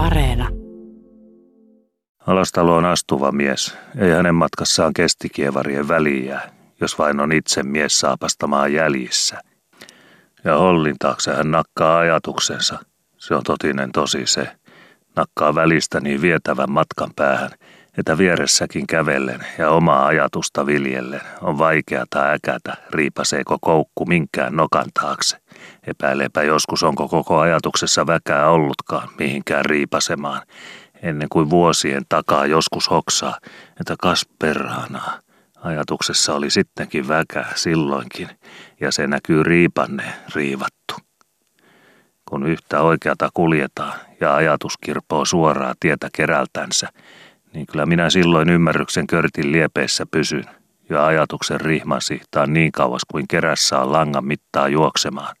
Areena. Alastalo on astuva mies. Ei hänen matkassaan kestikievarien väliä, jos vain on itse mies saapastamaan jäljissä. Ja hollin taakse hän nakkaa ajatuksensa. Se on totinen tosi se. Nakkaa välistä niin vietävän matkan päähän, että vieressäkin kävellen ja omaa ajatusta viljellen on vaikeata äkätä, riipaseeko koukku minkään nokan taakse. Epäileepä joskus onko koko ajatuksessa väkää ollutkaan mihinkään riipasemaan, ennen kuin vuosien takaa joskus hoksaa, että kas perhanaa. Ajatuksessa oli sittenkin väkää silloinkin, ja se näkyy riipanne riivattu. Kun yhtä oikeata kuljetaan ja ajatus kirpoo suoraa tietä kerältänsä, niin kyllä minä silloin ymmärryksen körtin liepeissä pysyn ja ajatuksen rihman sihtaan niin kauas kuin kerässä on langan mittaa juoksemaan.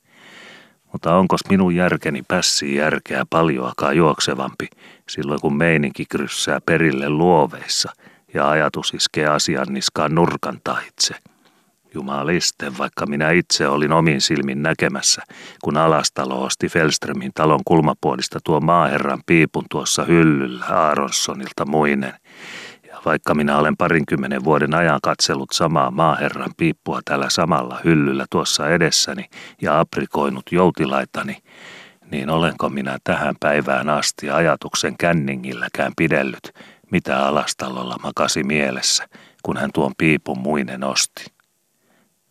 Mutta onkos minun järkeni pässi järkeä paljoakaan juoksevampi silloin kun meininki kryssää perille luoveissa ja ajatus iskee asian niskaan nurkan taitse – Jumaliste, vaikka minä itse olin omin silmin näkemässä, kun Alastalo osti Felströmin talon kulmapuolista tuo maaherran piipun tuossa hyllyllä Aaronsonilta muinen. Vaikka minä olen parinkymmenen vuoden ajan katsellut samaa maaherran piippua tällä samalla hyllyllä tuossa edessäni ja aprikoinut joutilaitani, niin olenko minä tähän päivään asti ajatuksen känningilläkään pidellyt, mitä Alastalolla makasi mielessä, kun hän tuon piipun muinen osti.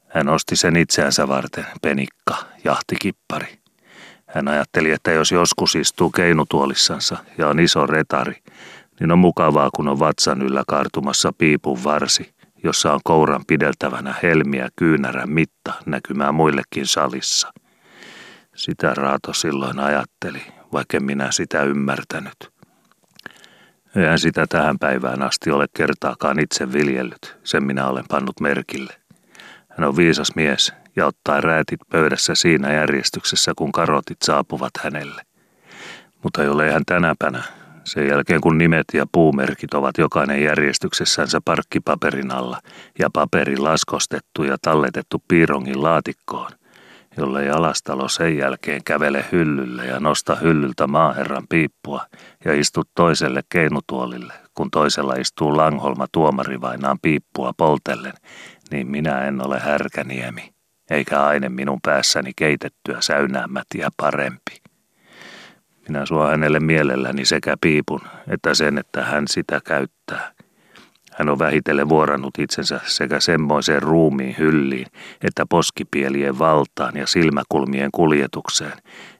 Hän osti sen itseänsä varten, penikka, jahtikippari. Hän ajatteli, että jos joskus istuu keinutuolissansa ja on iso retari, niin on mukavaa, kun on vatsan yllä kartumassa piipun varsi, jossa on kouran pideltävänä helmiä kyynärän mitta näkymään muillekin salissa. Sitä Raato silloin ajatteli, vaikka minä sitä ymmärtänyt. Eihän sitä tähän päivään asti ole kertaakaan itse viljellyt, sen minä olen pannut merkille. Hän on viisas mies ja ottaa räätit pöydässä siinä järjestyksessä, kun karotit saapuvat hänelle. Mutta jollei hän tänäpänä, sen jälkeen kun nimet ja puumerkit ovat jokainen järjestyksessänsä parkkipaperin alla ja paperi laskostettu ja talletettu piirongin laatikkoon, jollei alastalo sen jälkeen kävele hyllylle ja nosta hyllyltä maaherran piippua ja istu toiselle keinutuolille, kun toisella istuu Langholma tuomari vainaan piippua poltellen, niin minä en ole härkäniemi, eikä aine minun päässäni keitettyä säynäämätiä parempi. Minä suo hänelle mielelläni sekä piipun että sen, että hän sitä käyttää. Hän on vähitellen vuorannut itsensä sekä semmoiseen ruumiin hylliin, että poskipielien valtaan ja silmäkulmien kuljetukseen,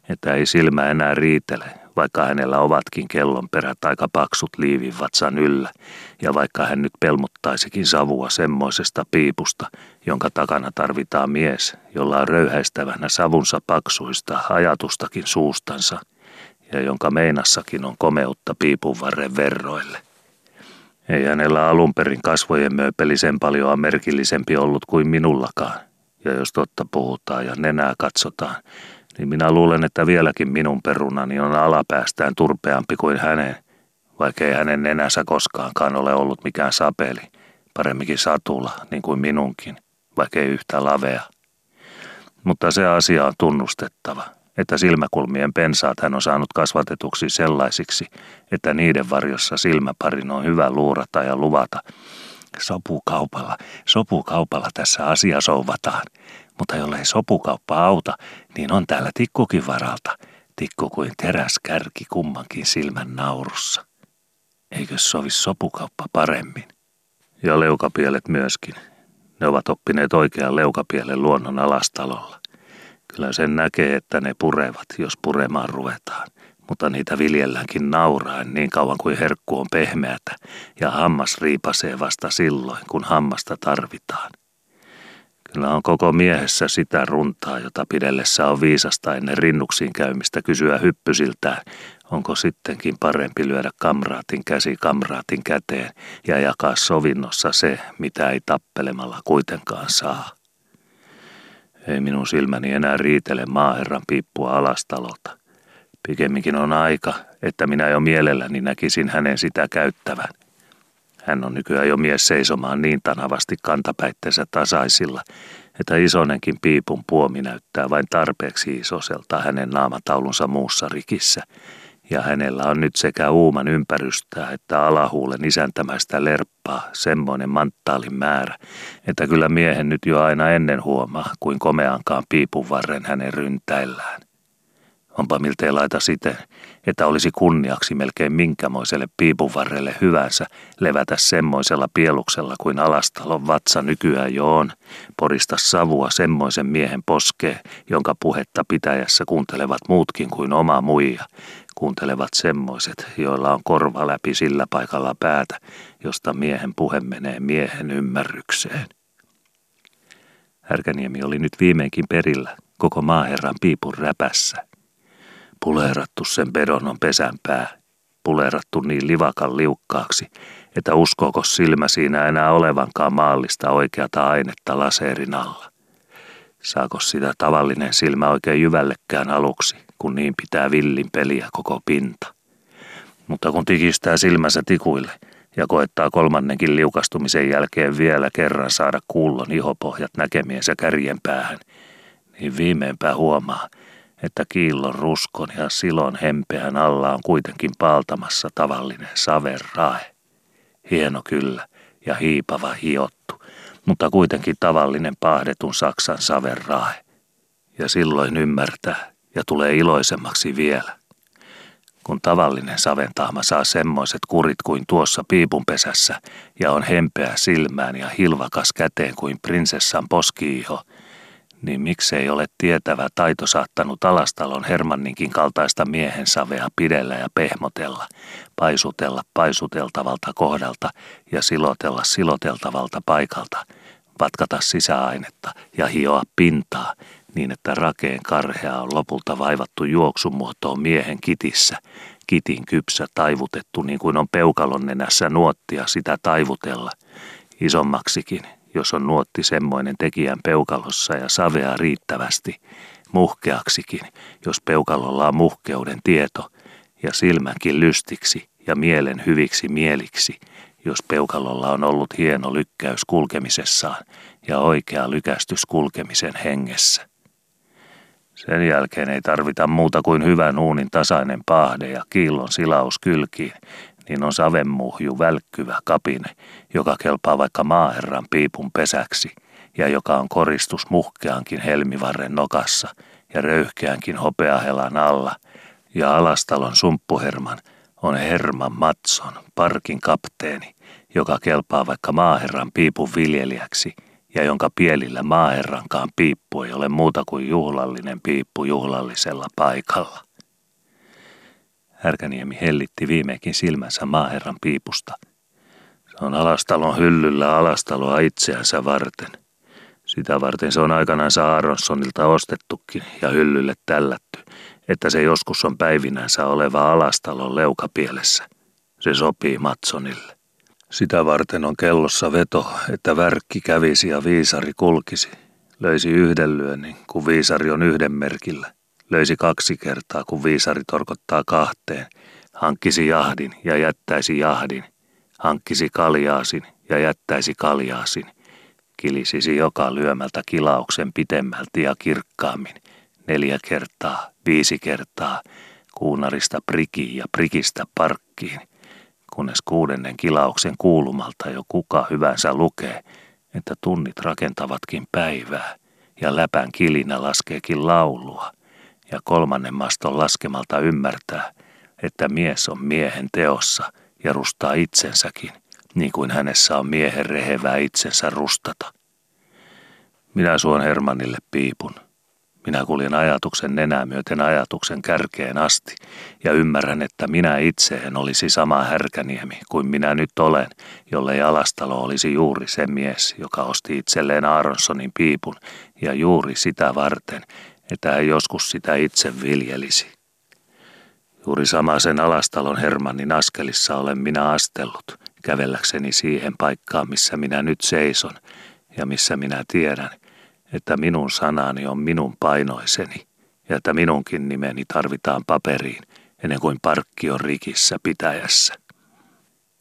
että ei silmä enää riitele, vaikka hänellä ovatkin kellonperät aika paksut liivivatsan yllä, ja vaikka hän nyt pelmuttaisikin savua semmoisesta piipusta, jonka takana tarvitaan mies, jolla on röyhäistävänä savunsa paksuista ajatustakin suustansa, ja jonka meinassakin on komeutta piipunvarren verroille. Ei hänellä alun perin kasvojen mööpeli sen paljon merkillisempi ollut kuin minullakaan, ja jos totta puhutaan ja nenää katsotaan, niin minä luulen, että vieläkin minun perunani on alapäästään turpeampi kuin hänen, vaikka ei hänen nenänsä koskaankaan ole ollut mikään sapeli, paremminkin satula, niin kuin minunkin, vaikka ei yhtä lavea. Mutta se asia on tunnustettava, että silmäkulmien pensaat hän on saanut kasvatetuksi sellaisiksi, että niiden varjossa silmäparin on hyvä luurata ja luvata. Sopukaupalla, sopukaupalla tässä asia souvataan, mutta jollei sopukauppa auta, niin on täällä tikkukin varalta. Tikku kuin teräskärki kummankin silmän naurussa. Eikö sovi sopukauppa paremmin? Ja leukapielet myöskin. Ne ovat oppineet oikean leukapielen luonnon alastalolla. Kyllä sen näkee, että ne purevat, jos puremaan ruvetaan. Mutta niitä viljelläänkin nauraen niin kauan kuin herkku on pehmeätä ja hammas riipasee vasta silloin, kun hammasta tarvitaan. Kyllä on koko miehessä sitä runtaa, jota pidellessä on viisasta ennen rinnuksiin käymistä kysyä hyppysiltään, onko sittenkin parempi lyödä kamraatin käsi kamraatin käteen ja jakaa sovinnossa se, mitä ei tappelemalla kuitenkaan saa. Ei minun silmäni enää riitele maaherran piippua alastalolta. Pikemminkin on aika, että minä jo mielelläni näkisin hänen sitä käyttävän. Hän on nykyään jo mies seisomaan niin tanavasti kantapäitteensä tasaisilla, että isonenkin piipun puomi näyttää vain tarpeeksi isoselta hänen naamataulunsa muussa rikissä, ja hänellä on nyt sekä uuman ympärystä että alahuulen isäntämäistä lerppaa semmoinen manttaalin määrä, että kyllä miehen nyt jo aina ennen huomaa, kuin komeankaan piipun varren hänen ryntäillään. Onpa miltei laita siten, että olisi kunniaksi melkein minkämoiselle piipuvarrelle hyvänsä levätä semmoisella pieluksella kuin alastalon vatsa nykyään jo on, porista savua semmoisen miehen poskee, jonka puhetta pitäjässä kuuntelevat muutkin kuin oma muija, kuuntelevat semmoiset, joilla on korva läpi sillä paikalla päätä, josta miehen puhe menee miehen ymmärrykseen. Härkäniemi oli nyt viimeinkin perillä, koko maaherran piipun räpässä. Puleerattu sen pedonon pesänpää, puleerattu niin livakan liukkaaksi, että uskooko silmä siinä enää olevankaan maallista oikeata ainetta laseerin alla. Saako sitä tavallinen silmä oikein jyvällekään aluksi, kun niin pitää villin peliä koko pinta. Mutta kun tikistää silmänsä tikuille ja koettaa kolmannenkin liukastumisen jälkeen vielä kerran saada kuullon ihopohjat näkemiensä kärjen päähän, niin viimeinpä huomaa, että kiillon ruskon ja silon hempeän alla on kuitenkin paltamassa tavallinen saverrae. Hieno kyllä ja hiipava hiottu, mutta kuitenkin tavallinen pahdetun Saksan saverrae. Ja silloin ymmärtää ja tulee iloisemmaksi vielä. Kun tavallinen saventaama saa semmoiset kurit kuin tuossa piipunpesässä ja on hempeä silmään ja hilvakas käteen kuin prinsessan poskiiho – niin miksei ole tietävä taito saattanut alastalon Hermanninkin kaltaista miehen savea pidellä ja pehmotella, paisutella paisuteltavalta kohdalta ja silotella siloteltavalta paikalta, vatkata sisäainetta ja hioa pintaa niin, että rakeen karhea on lopulta vaivattu juoksumuotoon miehen kitissä, kitin kypsä taivutettu niin kuin on peukalon nenässä nuottia sitä taivutella, isommaksikin – jos on nuotti semmoinen tekijän peukalossa ja savea riittävästi, muhkeaksikin, jos peukalolla on muhkeuden tieto, ja silmänkin lystiksi ja mielen hyviksi mieliksi, jos peukalolla on ollut hieno lykkäys kulkemisessaan ja oikea lykästys kulkemisen hengessä. Sen jälkeen ei tarvita muuta kuin hyvän uunin tasainen pahde ja kiillon silaus kylkiin niin on savenmuhju välkkyvä kapine, joka kelpaa vaikka maaherran piipun pesäksi ja joka on koristus muhkeankin helmivarren nokassa ja röyhkeänkin hopeahelan alla, ja alastalon sumppuherman on Herman Matson, parkin kapteeni, joka kelpaa vaikka maaherran piipun viljelijäksi ja jonka pielillä maaherrankaan piippu ei ole muuta kuin juhlallinen piippu juhlallisella paikalla. Härkäniemi hellitti viimeinkin silmänsä maaherran piipusta. Se on alastalon hyllyllä alastaloa itseänsä varten. Sitä varten se on aikanaan Aaronsonilta ostettukin ja hyllylle tällätty, että se joskus on päivinänsä oleva alastalon leukapielessä. Se sopii Matsonille. Sitä varten on kellossa veto, että värkki kävisi ja viisari kulkisi. Löisi yhden lyönnin, kun viisari on yhden merkillä löisi kaksi kertaa, kun viisari torkottaa kahteen, hankkisi jahdin ja jättäisi jahdin, hankkisi kaljaasin ja jättäisi kaljaasin, kilisisi joka lyömältä kilauksen pitemmälti ja kirkkaammin, neljä kertaa, viisi kertaa, kuunarista prikiin ja prikistä parkkiin, kunnes kuudennen kilauksen kuulumalta jo kuka hyvänsä lukee, että tunnit rakentavatkin päivää ja läpän kilinä laskeekin laulua – ja kolmannen maston laskemalta ymmärtää, että mies on miehen teossa ja rustaa itsensäkin, niin kuin hänessä on miehen rehevää itsensä rustata. Minä suon Hermanille piipun. Minä kuljen ajatuksen nenää myöten ajatuksen kärkeen asti ja ymmärrän, että minä itse en olisi sama härkäniemi kuin minä nyt olen, jollei Alastalo olisi juuri se mies, joka osti itselleen Aaronsonin piipun ja juuri sitä varten, että hän joskus sitä itse viljelisi. Juuri samaisen alastalon Hermannin askelissa olen minä astellut, kävelläkseni siihen paikkaan, missä minä nyt seison ja missä minä tiedän, että minun sanani on minun painoiseni ja että minunkin nimeni tarvitaan paperiin ennen kuin parkki on rikissä pitäjässä.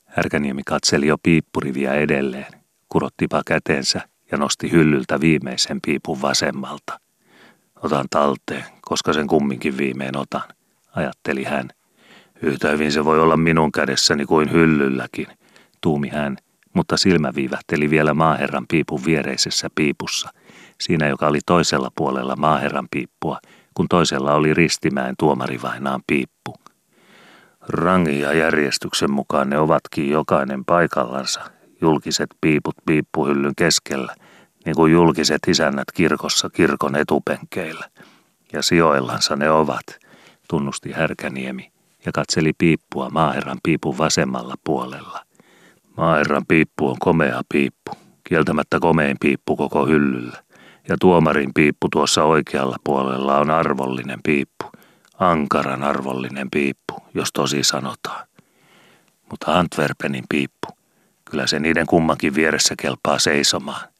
Härkäniemi katseli jo piippuriviä edelleen, kurottipa kätensä ja nosti hyllyltä viimeisen piipun vasemmalta – Otan talteen, koska sen kumminkin viimein otan, ajatteli hän. Yhtä hyvin se voi olla minun kädessäni kuin hyllylläkin, tuumi hän, mutta silmä viivähteli vielä maaherran piipun viereisessä piipussa, siinä joka oli toisella puolella maaherran piippua, kun toisella oli ristimäen tuomarivainaan piippu. Rangin ja järjestyksen mukaan ne ovatkin jokainen paikallansa, julkiset piiput piippuhyllyn keskellä, niin kuin julkiset isännät kirkossa kirkon etupenkeillä. Ja sijoillansa ne ovat, tunnusti Härkäniemi ja katseli piippua maaherran piipun vasemmalla puolella. Maaherran piippu on komea piippu, kieltämättä komein piippu koko hyllyllä. Ja tuomarin piippu tuossa oikealla puolella on arvollinen piippu, ankaran arvollinen piippu, jos tosi sanotaan. Mutta Antwerpenin piippu, kyllä se niiden kummankin vieressä kelpaa seisomaan.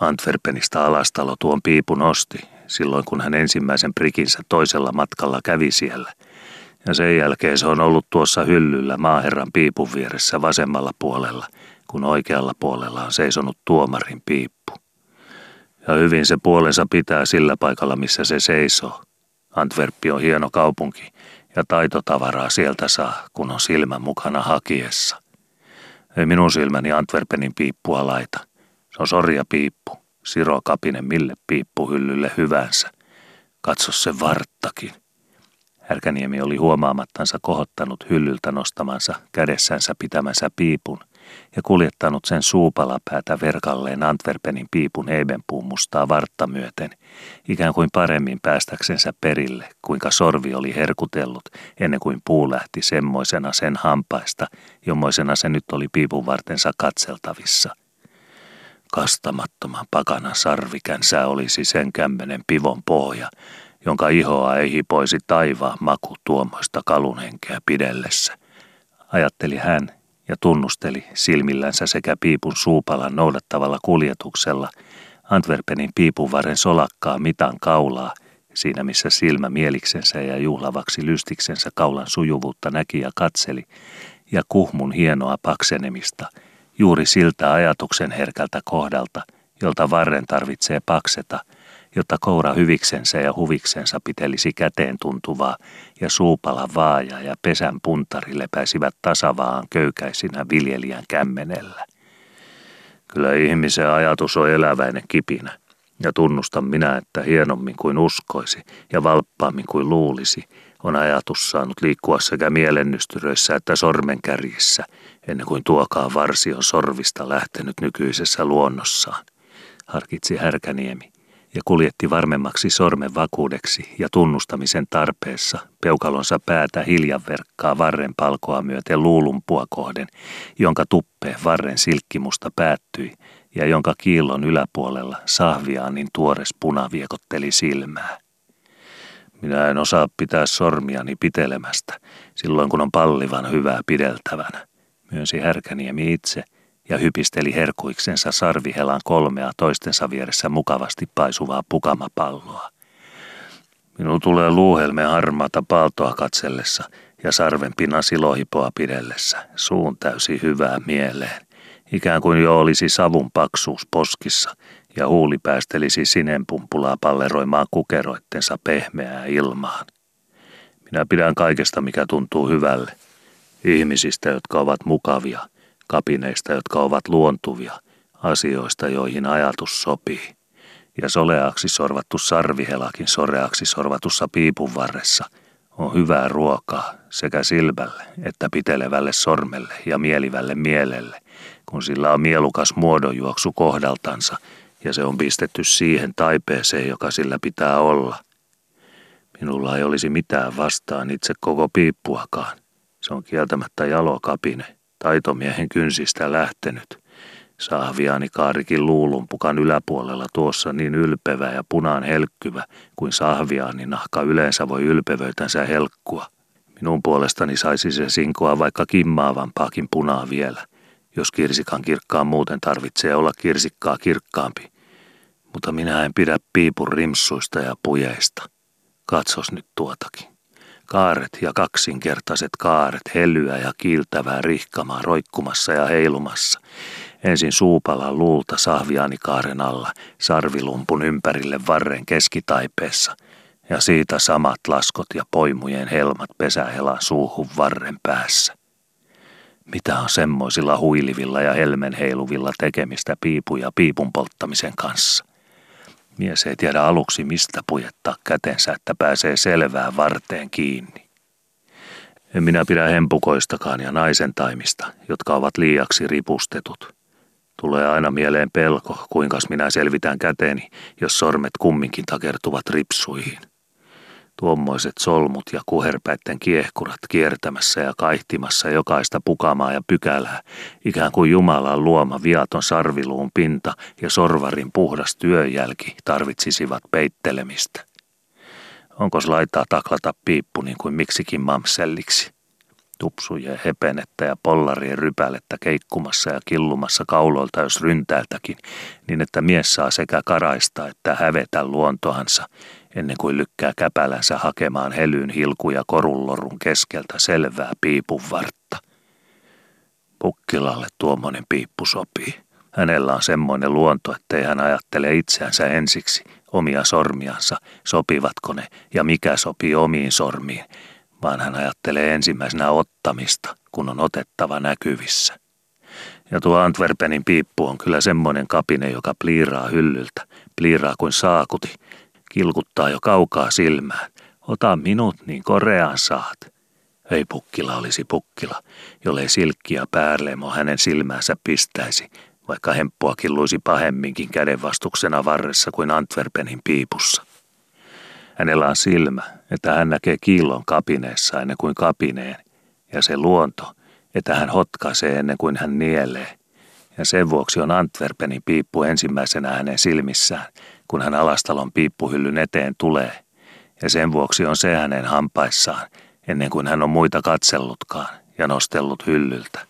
Antwerpenista alastalo tuon piipun osti, silloin kun hän ensimmäisen prikinsä toisella matkalla kävi siellä. Ja sen jälkeen se on ollut tuossa hyllyllä maaherran piipun vieressä vasemmalla puolella, kun oikealla puolella on seisonut tuomarin piippu. Ja hyvin se puolensa pitää sillä paikalla, missä se seisoo. Antwerppi on hieno kaupunki ja taitotavaraa sieltä saa, kun on silmä mukana hakiessa. Ei minun silmäni Antwerpenin piippua laita. Se on sorja piippu, Siro Kapinen mille piippuhyllylle hyvänsä. Katso se varttakin. Härkäniemi oli huomaamattansa kohottanut hyllyltä nostamansa kädessänsä pitämänsä piipun ja kuljettanut sen suupalapäätä verkalleen Antwerpenin piipun eibenpuun mustaa vartta myöten, ikään kuin paremmin päästäksensä perille, kuinka sorvi oli herkutellut ennen kuin puu lähti semmoisena sen hampaista, jommoisena se nyt oli piipun vartensa katseltavissa – Kastamattoman pakana sarvikänsä olisi sen kämmenen pivon pohja, jonka ihoa ei hipoisi taivaan maku tuomoista kalunhenkeä pidellessä. Ajatteli hän ja tunnusteli silmillänsä sekä piipun suupalan noudattavalla kuljetuksella Antwerpenin piipunvaren solakkaa mitan kaulaa, siinä missä silmä mieliksensä ja juhlavaksi lystiksensä kaulan sujuvuutta näki ja katseli, ja kuhmun hienoa paksenemista – juuri siltä ajatuksen herkältä kohdalta, jolta varren tarvitsee pakseta, jotta koura hyviksensä ja huviksensa pitelisi käteen tuntuvaa ja suupala vaaja ja pesän puntari lepäisivät tasavaan köykäisinä viljelijän kämmenellä. Kyllä ihmisen ajatus on eläväinen kipinä, ja tunnustan minä, että hienommin kuin uskoisi ja valppaammin kuin luulisi – on ajatus saanut liikkua sekä mielennystyröissä että sormenkärjissä, ennen kuin tuokaa varsi on sorvista lähtenyt nykyisessä luonnossaan, harkitsi Härkäniemi ja kuljetti varmemmaksi sormen vakuudeksi ja tunnustamisen tarpeessa peukalonsa päätä hiljanverkkaa varren palkoa myöten luulumpua kohden, jonka tuppeen varren silkkimusta päättyi ja jonka kiillon yläpuolella sahviaanin tuores puna viekotteli silmää. Minä en osaa pitää sormiani pitelemästä, silloin kun on pallivan hyvää pideltävänä, myönsi Härkäniemi itse ja hypisteli herkuiksensa sarvihelan kolmea toistensa vieressä mukavasti paisuvaa pukamapalloa. Minun tulee luuhelme harmaata paltoa katsellessa ja sarven pinna silohipoa pidellessä, suun täysi hyvää mieleen. Ikään kuin jo olisi savun paksuus poskissa ja huuli päästelisi sinenpumpulaa palleroimaan kukeroittensa pehmeää ilmaan. Minä pidän kaikesta, mikä tuntuu hyvälle. Ihmisistä, jotka ovat mukavia, kapineista, jotka ovat luontuvia, asioista, joihin ajatus sopii. Ja soleaksi sorvattu sarvihelakin soreaksi sorvatussa piipun varressa on hyvää ruokaa sekä silmälle että pitelevälle sormelle ja mielivälle mielelle, kun sillä on mielukas muodonjuoksu kohdaltansa – ja se on pistetty siihen taipeeseen, joka sillä pitää olla. Minulla ei olisi mitään vastaan itse koko piippuakaan. Se on kieltämättä jalokapine, taitomiehen kynsistä lähtenyt. Sahviaani kaarikin luulumpukan yläpuolella tuossa niin ylpevä ja punaan helkkyvä kuin sahviaani nahka yleensä voi ylpevöitänsä helkkua. Minun puolestani saisi se sinkoa vaikka kimmaavampaakin punaa vielä – jos kirsikan kirkkaan muuten tarvitsee olla kirsikkaa kirkkaampi. Mutta minä en pidä piipun rimsuista ja pujeista. Katsos nyt tuotakin. Kaaret ja kaksinkertaiset kaaret, helyä ja kiiltävää rihkamaa roikkumassa ja heilumassa. Ensin suupalan luulta sahviaanikaaren alla, sarvilumpun ympärille varren keskitaipeessa. Ja siitä samat laskot ja poimujen helmat pesähelan suuhun varren päässä. Mitä on semmoisilla huilivilla ja helmen heiluvilla tekemistä piipu ja piipun polttamisen kanssa? Mies ei tiedä aluksi mistä pujettaa kätensä, että pääsee selvään varteen kiinni. En minä pidä hempukoistakaan ja naisen taimista, jotka ovat liiaksi ripustetut. Tulee aina mieleen pelko, kuinka minä selvitän käteeni, jos sormet kumminkin takertuvat ripsuihin. Tuommoiset solmut ja kuherpäitten kiehkurat kiertämässä ja kaihtimassa jokaista pukamaa ja pykälää, ikään kuin Jumalan luoma viaton sarviluun pinta ja sorvarin puhdas työjälki tarvitsisivat peittelemistä. Onko laittaa taklata piippu niin kuin miksikin mamselliksi? Tupsujen hepenettä ja pollarien rypälettä keikkumassa ja killumassa kauloilta jos ryntäältäkin, niin että mies saa sekä karaista että hävetä luontoansa, ennen kuin lykkää käpälänsä hakemaan helyn hilkuja korullorun keskeltä selvää piipun vartta. Pukkilalle tuommoinen piippu sopii. Hänellä on semmoinen luonto, ettei hän ajattele itseänsä ensiksi, omia sormiansa, sopivatko ne ja mikä sopii omiin sormiin, vaan hän ajattelee ensimmäisenä ottamista, kun on otettava näkyvissä. Ja tuo Antwerpenin piippu on kyllä semmoinen kapine, joka pliiraa hyllyltä, pliiraa kuin saakuti, kilkuttaa jo kaukaa silmään. Ota minut, niin koreaan saat. Ei pukkila olisi pukkila, jollei silkkiä päärleemo hänen silmäänsä pistäisi, vaikka hemppua killuisi pahemminkin kädenvastuksena varressa kuin Antwerpenin piipussa. Hänellä on silmä, että hän näkee kiillon kapineessa ennen kuin kapineen, ja se luonto, että hän hotkaisee ennen kuin hän nielee. Ja sen vuoksi on Antwerpenin piippu ensimmäisenä hänen silmissään, kun hän alastalon piippuhyllyn eteen tulee. Ja sen vuoksi on se hänen hampaissaan, ennen kuin hän on muita katsellutkaan ja nostellut hyllyltä.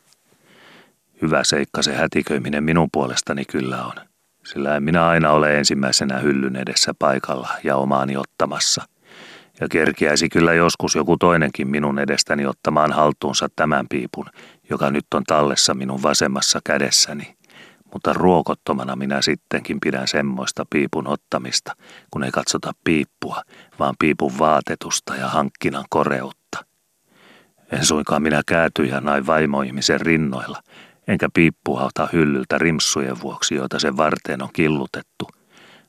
Hyvä seikka se hätiköiminen minun puolestani kyllä on sillä en minä aina ole ensimmäisenä hyllyn edessä paikalla ja omaani ottamassa. Ja kerkiäisi kyllä joskus joku toinenkin minun edestäni ottamaan haltuunsa tämän piipun, joka nyt on tallessa minun vasemmassa kädessäni. Mutta ruokottomana minä sittenkin pidän semmoista piipun ottamista, kun ei katsota piippua, vaan piipun vaatetusta ja hankkinan koreutta. En suinkaan minä kääty ja näin vaimoihmisen rinnoilla, enkä piippua ota hyllyltä rimssujen vuoksi, joita sen varteen on killutettu,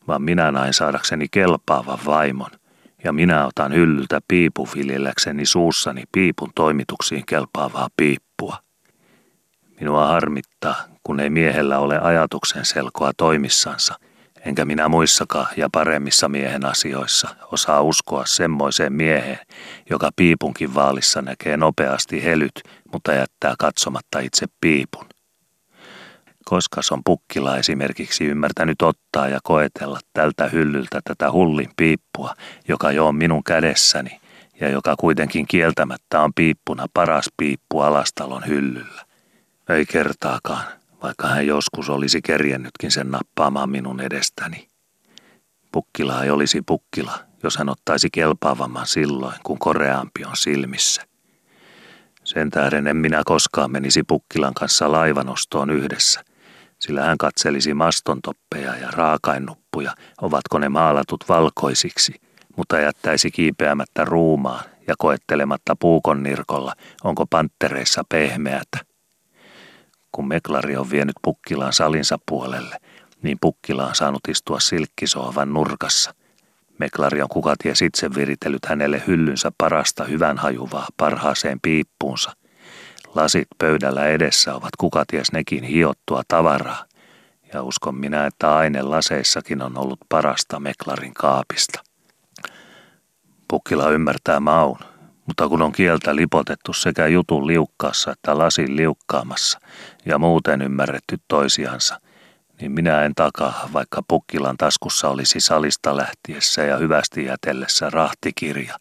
vaan minä näin saadakseni kelpaavan vaimon, ja minä otan hyllyltä piipun viljelläkseni suussani piipun toimituksiin kelpaavaa piippua. Minua harmittaa, kun ei miehellä ole ajatuksen selkoa toimissansa, enkä minä muissakaan ja paremmissa miehen asioissa osaa uskoa semmoiseen mieheen, joka piipunkin vaalissa näkee nopeasti helyt, mutta jättää katsomatta itse piipun. Koska on pukkila esimerkiksi ymmärtänyt ottaa ja koetella tältä hyllyltä tätä hullin piippua, joka jo on minun kädessäni ja joka kuitenkin kieltämättä on piippuna paras piippu alastalon hyllyllä. Ei kertaakaan, vaikka hän joskus olisi kerjennytkin sen nappaamaan minun edestäni. Pukkila ei olisi pukkila, jos hän ottaisi kelpaavamman silloin, kun koreampi on silmissä. Sen tähden en minä koskaan menisi Pukkilan kanssa laivanostoon yhdessä, sillä hän katselisi mastontoppeja ja raakainnuppuja, ovatko ne maalatut valkoisiksi, mutta jättäisi kiipeämättä ruumaan ja koettelematta puukon nirkolla, onko panttereissa pehmeätä. Kun Meklari on vienyt Pukkilaan salinsa puolelle, niin Pukkila on saanut istua silkkisohvan nurkassa. Meklari on kukaties itse viritellyt hänelle hyllynsä parasta hyvän hajuvaa parhaaseen piippuunsa – Lasit pöydällä edessä ovat kukaties nekin hiottua tavaraa, ja uskon minä, että aine laseissakin on ollut parasta Meklarin kaapista. Pukkila ymmärtää maun, mutta kun on kieltä lipotettu sekä jutun liukkaassa että lasin liukkaamassa ja muuten ymmärretty toisiansa, niin minä en takaa, vaikka Pukkilan taskussa olisi salista lähtiessä ja hyvästi jätellessä rahtikirja,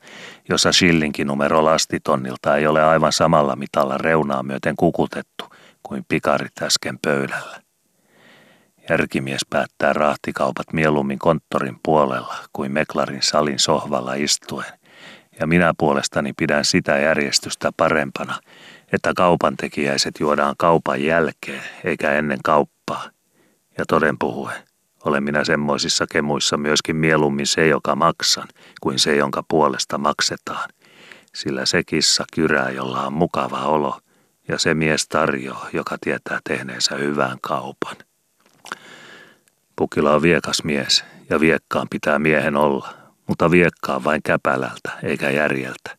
jossa shillinkin numero lastitonnilta ei ole aivan samalla mitalla reunaa myöten kukutettu kuin pikarit äsken pöydällä. Järkimies päättää rahtikaupat mieluummin konttorin puolella kuin Meklarin salin sohvalla istuen, ja minä puolestani pidän sitä järjestystä parempana, että kaupantekijäiset juodaan kaupan jälkeen eikä ennen kauppaa – ja toden puhuen, olen minä semmoisissa kemuissa myöskin mieluummin se, joka maksan, kuin se, jonka puolesta maksetaan. Sillä se kissa kyrää, jolla on mukava olo, ja se mies tarjoaa, joka tietää tehneensä hyvän kaupan. Pukila on viekas mies, ja viekkaan pitää miehen olla, mutta viekkaan vain käpälältä eikä järjeltä.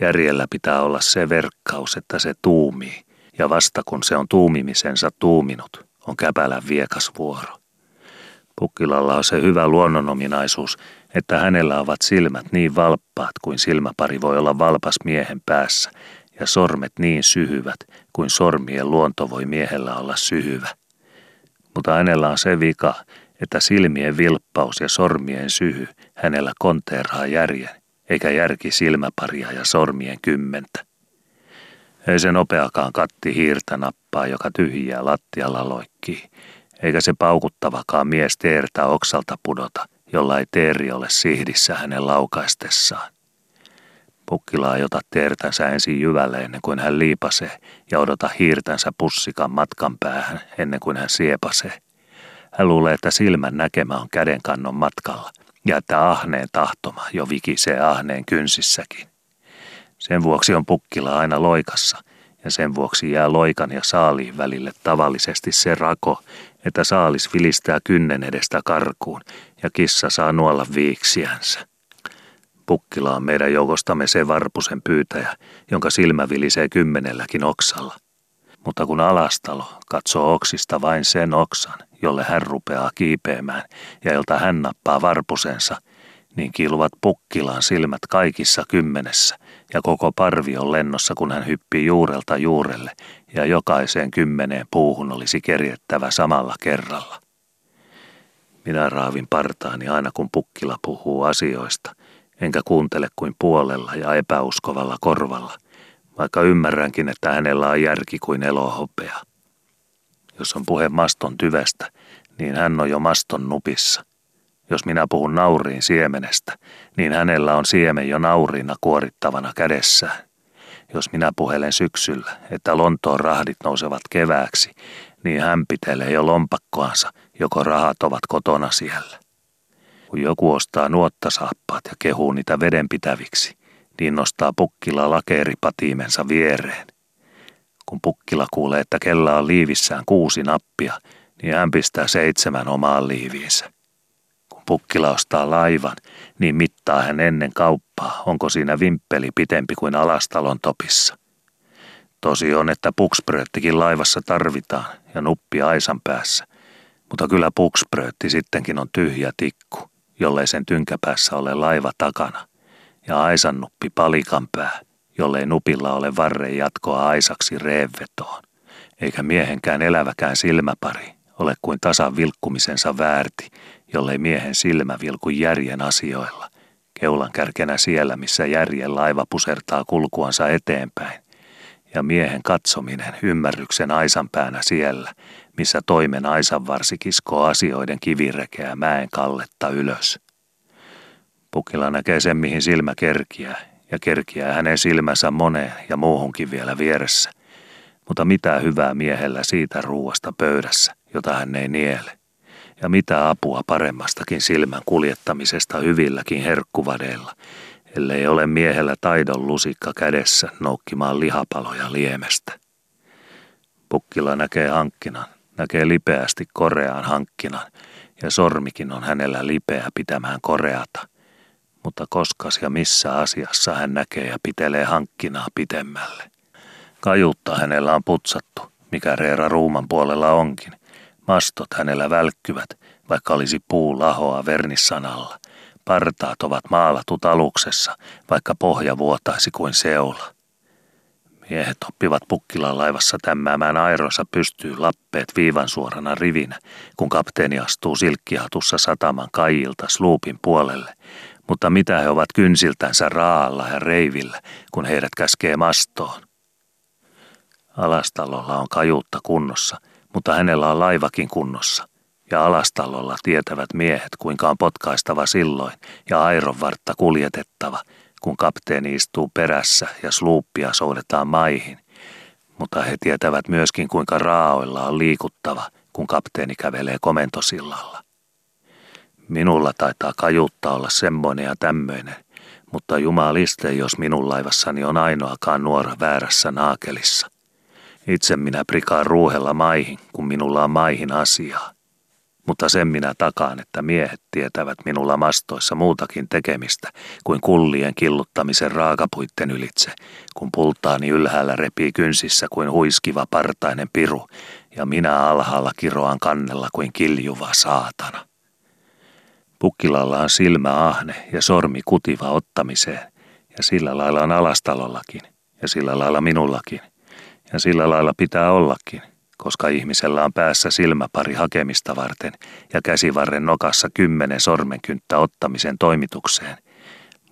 Järjellä pitää olla se verkkaus, että se tuumii, ja vasta kun se on tuumimisensa tuuminut, on käpälän viekas vuoro. Pukkilalla on se hyvä luonnonominaisuus, että hänellä ovat silmät niin valppaat kuin silmäpari voi olla valpas miehen päässä, ja sormet niin syhyvät kuin sormien luonto voi miehellä olla syhyvä. Mutta hänellä on se vika, että silmien vilppaus ja sormien syhy hänellä konteeraa järjen, eikä järki silmäparia ja sormien kymmentä. Ei se nopeakaan katti hiirtä nappaa, joka tyhjää lattialla loikkii, eikä se paukuttavakaan mies teertä oksalta pudota, jolla ei teeri ole sihdissä hänen laukaistessaan. Pukkila ei ota teertänsä ensin jyvälle ennen kuin hän liipasee ja odota hiirtänsä pussikan matkan päähän ennen kuin hän siepasee. Hän luulee, että silmän näkemä on kädenkannon matkalla ja että ahneen tahtoma jo vikisee ahneen kynsissäkin. Sen vuoksi on pukkila aina loikassa ja sen vuoksi jää loikan ja saaliin välille tavallisesti se rako, että saalis vilistää kynnen edestä karkuun ja kissa saa nuolla viiksiänsä. Pukkila on meidän joukostamme se varpusen pyytäjä, jonka silmä vilisee kymmenelläkin oksalla. Mutta kun alastalo katsoo oksista vain sen oksan, jolle hän rupeaa kiipeämään ja jolta hän nappaa varpusensa, niin kiiluvat pukkilaan silmät kaikissa kymmenessä ja koko parvi on lennossa, kun hän hyppii juurelta juurelle ja jokaiseen kymmeneen puuhun olisi kerjettävä samalla kerralla. Minä raavin partaani aina kun pukkila puhuu asioista, enkä kuuntele kuin puolella ja epäuskovalla korvalla, vaikka ymmärränkin, että hänellä on järki kuin elohopea. Jos on puhe maston tyvestä, niin hän on jo maston nupissa. Jos minä puhun nauriin siemenestä, niin hänellä on siemen jo nauriina kuorittavana kädessään. Jos minä puhelen syksyllä, että Lontoon rahdit nousevat kevääksi, niin hän pitelee jo lompakkoansa, joko rahat ovat kotona siellä. Kun joku ostaa nuottasaappaat ja kehuu niitä vedenpitäviksi, niin nostaa pukkila lakeeripatiimensa viereen. Kun pukkila kuulee, että kella on liivissään kuusi nappia, niin hän pistää seitsemän omaan liiviinsä. Kun pukkila ostaa laivan, niin mittaa hän ennen kauppaa, onko siinä vimppeli pitempi kuin alastalon topissa. Tosi on, että puksprööttikin laivassa tarvitaan ja nuppi aisan päässä, mutta kyllä pukspröötti sittenkin on tyhjä tikku, jollei sen tynkäpäässä ole laiva takana, ja aisan nuppi palikan pää, jollei nupilla ole varren jatkoa aisaksi reevetoon, eikä miehenkään eläväkään silmäpari ole kuin tasan vilkkumisensa väärti, jollei miehen silmä vilku järjen asioilla, keulan kärkenä siellä, missä järjen laiva pusertaa kulkuansa eteenpäin, ja miehen katsominen ymmärryksen aisan päänä siellä, missä toimen aisan varsi kiskoo asioiden kivirekeä mäen kalletta ylös. Pukila näkee sen, mihin silmä kerkiää, ja kerkiää hänen silmänsä moneen ja muuhunkin vielä vieressä. Mutta mitä hyvää miehellä siitä ruuasta pöydässä, jota hän ei niele. Ja mitä apua paremmastakin silmän kuljettamisesta hyvilläkin herkkuvadeilla, ellei ole miehellä taidon lusikka kädessä noukkimaan lihapaloja liemestä. Pukkila näkee hankkinan, näkee lipeästi koreaan hankkinan, ja sormikin on hänellä lipeä pitämään koreata – mutta koskas ja missä asiassa hän näkee ja pitelee hankkinaa pitemmälle. Kajuutta hänellä on putsattu, mikä Reera ruuman puolella onkin. Mastot hänellä välkkyvät, vaikka olisi puu lahoa vernissanalla. Partaat ovat maalatut aluksessa, vaikka pohja vuotaisi kuin seula. Miehet oppivat Pukkilan laivassa tämmäämään aironsa pystyy lappeet viivan suorana rivinä, kun kapteeni astuu silkkihatussa sataman kaijilta sluupin puolelle, mutta mitä he ovat kynsiltänsä raalla ja reivillä, kun heidät käskee mastoon. Alastalolla on kajuutta kunnossa, mutta hänellä on laivakin kunnossa. Ja alastalolla tietävät miehet, kuinka on potkaistava silloin ja aironvartta kuljetettava, kun kapteeni istuu perässä ja sluuppia soudetaan maihin. Mutta he tietävät myöskin, kuinka raaoilla on liikuttava, kun kapteeni kävelee komentosillalla. Minulla taitaa kajuutta olla semmoinen ja tämmöinen, mutta jumaliste, jos minun laivassani on ainoakaan nuora väärässä naakelissa. Itse minä prikaan ruuhella maihin, kun minulla on maihin asiaa. Mutta sen minä takaan, että miehet tietävät minulla mastoissa muutakin tekemistä kuin kullien killuttamisen raakapuitten ylitse, kun pultaani ylhäällä repii kynsissä kuin huiskiva partainen piru, ja minä alhaalla kiroan kannella kuin kiljuva saatana. Pukkilalla on silmä ahne ja sormi kutiva ottamiseen, ja sillä lailla on alastalollakin, ja sillä lailla minullakin, ja sillä lailla pitää ollakin, koska ihmisellä on päässä silmäpari hakemista varten ja käsivarren nokassa kymmenen sormenkynttä ottamisen toimitukseen,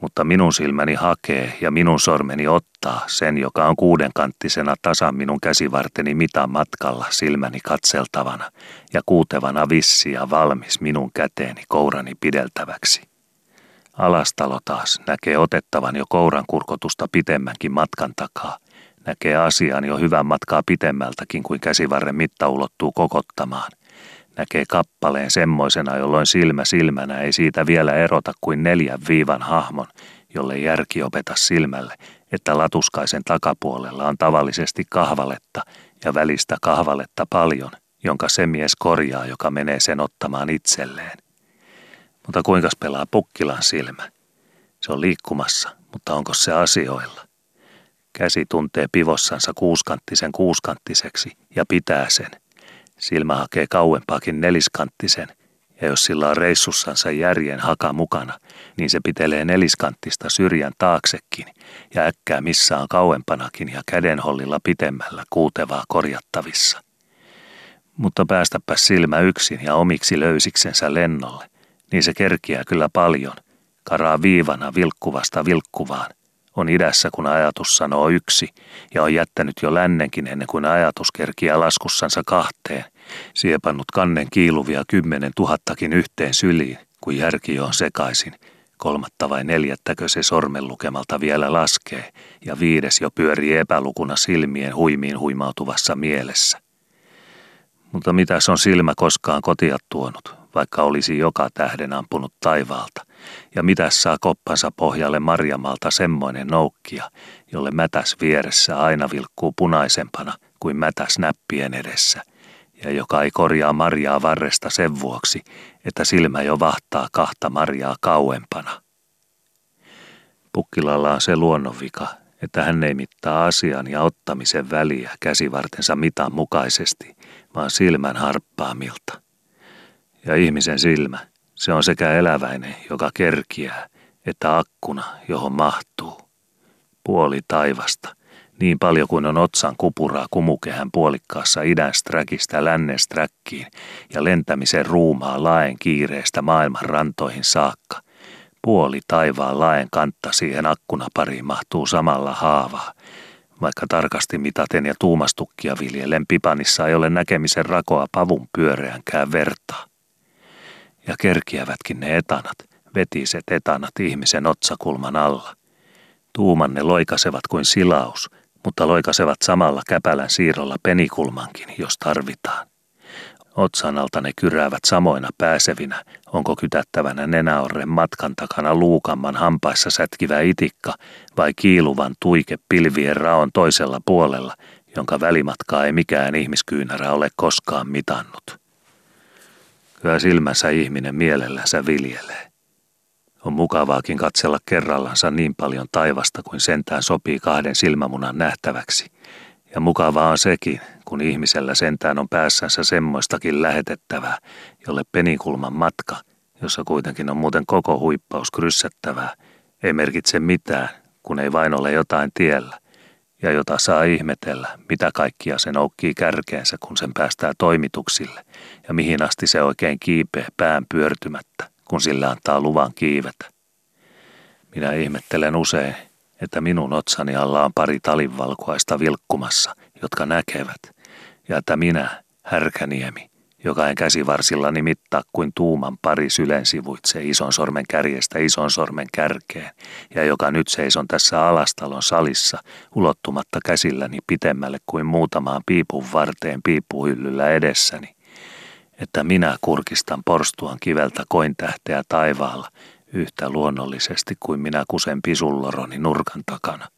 mutta minun silmäni hakee ja minun sormeni ottaa sen, joka on kuudenkanttisena tasan minun käsivarteni mitan matkalla silmäni katseltavana ja kuutevana vissi ja valmis minun käteeni kourani pideltäväksi. Alastalo taas näkee otettavan jo kouran kurkotusta pitemmänkin matkan takaa, näkee asian jo hyvän matkaa pitemmältäkin kuin käsivarren mitta ulottuu kokottamaan – näkee kappaleen semmoisena, jolloin silmä silmänä ei siitä vielä erota kuin neljän viivan hahmon, jolle järki opeta silmälle, että latuskaisen takapuolella on tavallisesti kahvaletta ja välistä kahvaletta paljon, jonka se mies korjaa, joka menee sen ottamaan itselleen. Mutta kuinka pelaa pukkilan silmä? Se on liikkumassa, mutta onko se asioilla? Käsi tuntee pivossansa kuuskanttisen kuuskanttiseksi ja pitää sen – Silmä hakee kauempaakin neliskanttisen, ja jos sillä on reissussansa järjen haka mukana, niin se pitelee neliskanttista syrjän taaksekin ja äkkää missä on kauempanakin ja kädenhollilla pitemmällä kuutevaa korjattavissa. Mutta päästäpä silmä yksin ja omiksi löysiksensä lennolle, niin se kerkiää kyllä paljon, karaa viivana vilkkuvasta vilkkuvaan, on idässä, kun ajatus sanoo yksi, ja on jättänyt jo lännenkin ennen kuin ajatus kerkiää laskussansa kahteen, siepannut kannen kiiluvia kymmenen tuhattakin yhteen syliin, kun järki on sekaisin, kolmatta vai neljättäkö se sormen lukemalta vielä laskee, ja viides jo pyörii epälukuna silmien huimiin huimautuvassa mielessä. Mutta mitäs on silmä koskaan kotia tuonut, vaikka olisi joka tähden ampunut taivaalta, ja mitä saa koppansa pohjalle Marjamalta semmoinen noukkia, jolle mätäs vieressä aina vilkkuu punaisempana kuin mätäs näppien edessä, ja joka ei korjaa Marjaa varresta sen vuoksi, että silmä jo vahtaa kahta Marjaa kauempana. Pukkilalla on se luonnonvika, että hän ei mittaa asian ja ottamisen väliä käsivartensa mitan mukaisesti, vaan silmän harppaamilta. Ja ihmisen silmä, se on sekä eläväinen, joka kerkiää, että akkuna, johon mahtuu. Puoli taivasta, niin paljon kuin on otsan kupuraa kumukehän puolikkaassa idän sträkistä lännen sträkkiin ja lentämisen ruumaa laen kiireestä maailman rantoihin saakka. Puoli taivaan laen kantta siihen akkunapariin mahtuu samalla haavaa, vaikka tarkasti mitaten ja tuumastukkia viljellen pipanissa ei ole näkemisen rakoa pavun pyöreänkään vertaa ja kerkiävätkin ne etanat, vetiset etanat ihmisen otsakulman alla. Tuumanne loikasevat kuin silaus, mutta loikasevat samalla käpälän siirrolla penikulmankin, jos tarvitaan. Otsan alta ne kyräävät samoina pääsevinä, onko kytättävänä nenäorren matkan takana luukamman hampaissa sätkivä itikka vai kiiluvan tuike pilvien raon toisella puolella, jonka välimatkaa ei mikään ihmiskyynärä ole koskaan mitannut. Kyllä silmänsä ihminen mielellänsä viljelee. On mukavaakin katsella kerrallansa niin paljon taivasta kuin sentään sopii kahden silmämunan nähtäväksi. Ja mukavaa on sekin, kun ihmisellä sentään on päässänsä semmoistakin lähetettävää, jolle penikulman matka, jossa kuitenkin on muuten koko huippaus kryssättävää, ei merkitse mitään, kun ei vain ole jotain tiellä, ja jota saa ihmetellä, mitä kaikkia se noukkii kärkeensä, kun sen päästää toimituksille, ja mihin asti se oikein kiipee pään pyörtymättä, kun sillä antaa luvan kiivetä. Minä ihmettelen usein, että minun otsani alla on pari talinvalkuaista vilkkumassa, jotka näkevät, ja että minä, Härkäniemi, joka en käsivarsillani mittaa kuin tuuman pari sylen sivuitse ison sormen kärjestä ison sormen kärkeen, ja joka nyt seison tässä alastalon salissa ulottumatta käsilläni pitemmälle kuin muutamaan piipun varteen piippuhyllyllä edessäni, että minä kurkistan porstuan kiveltä kointähteä taivaalla yhtä luonnollisesti kuin minä kusen pisulloroni nurkan takana,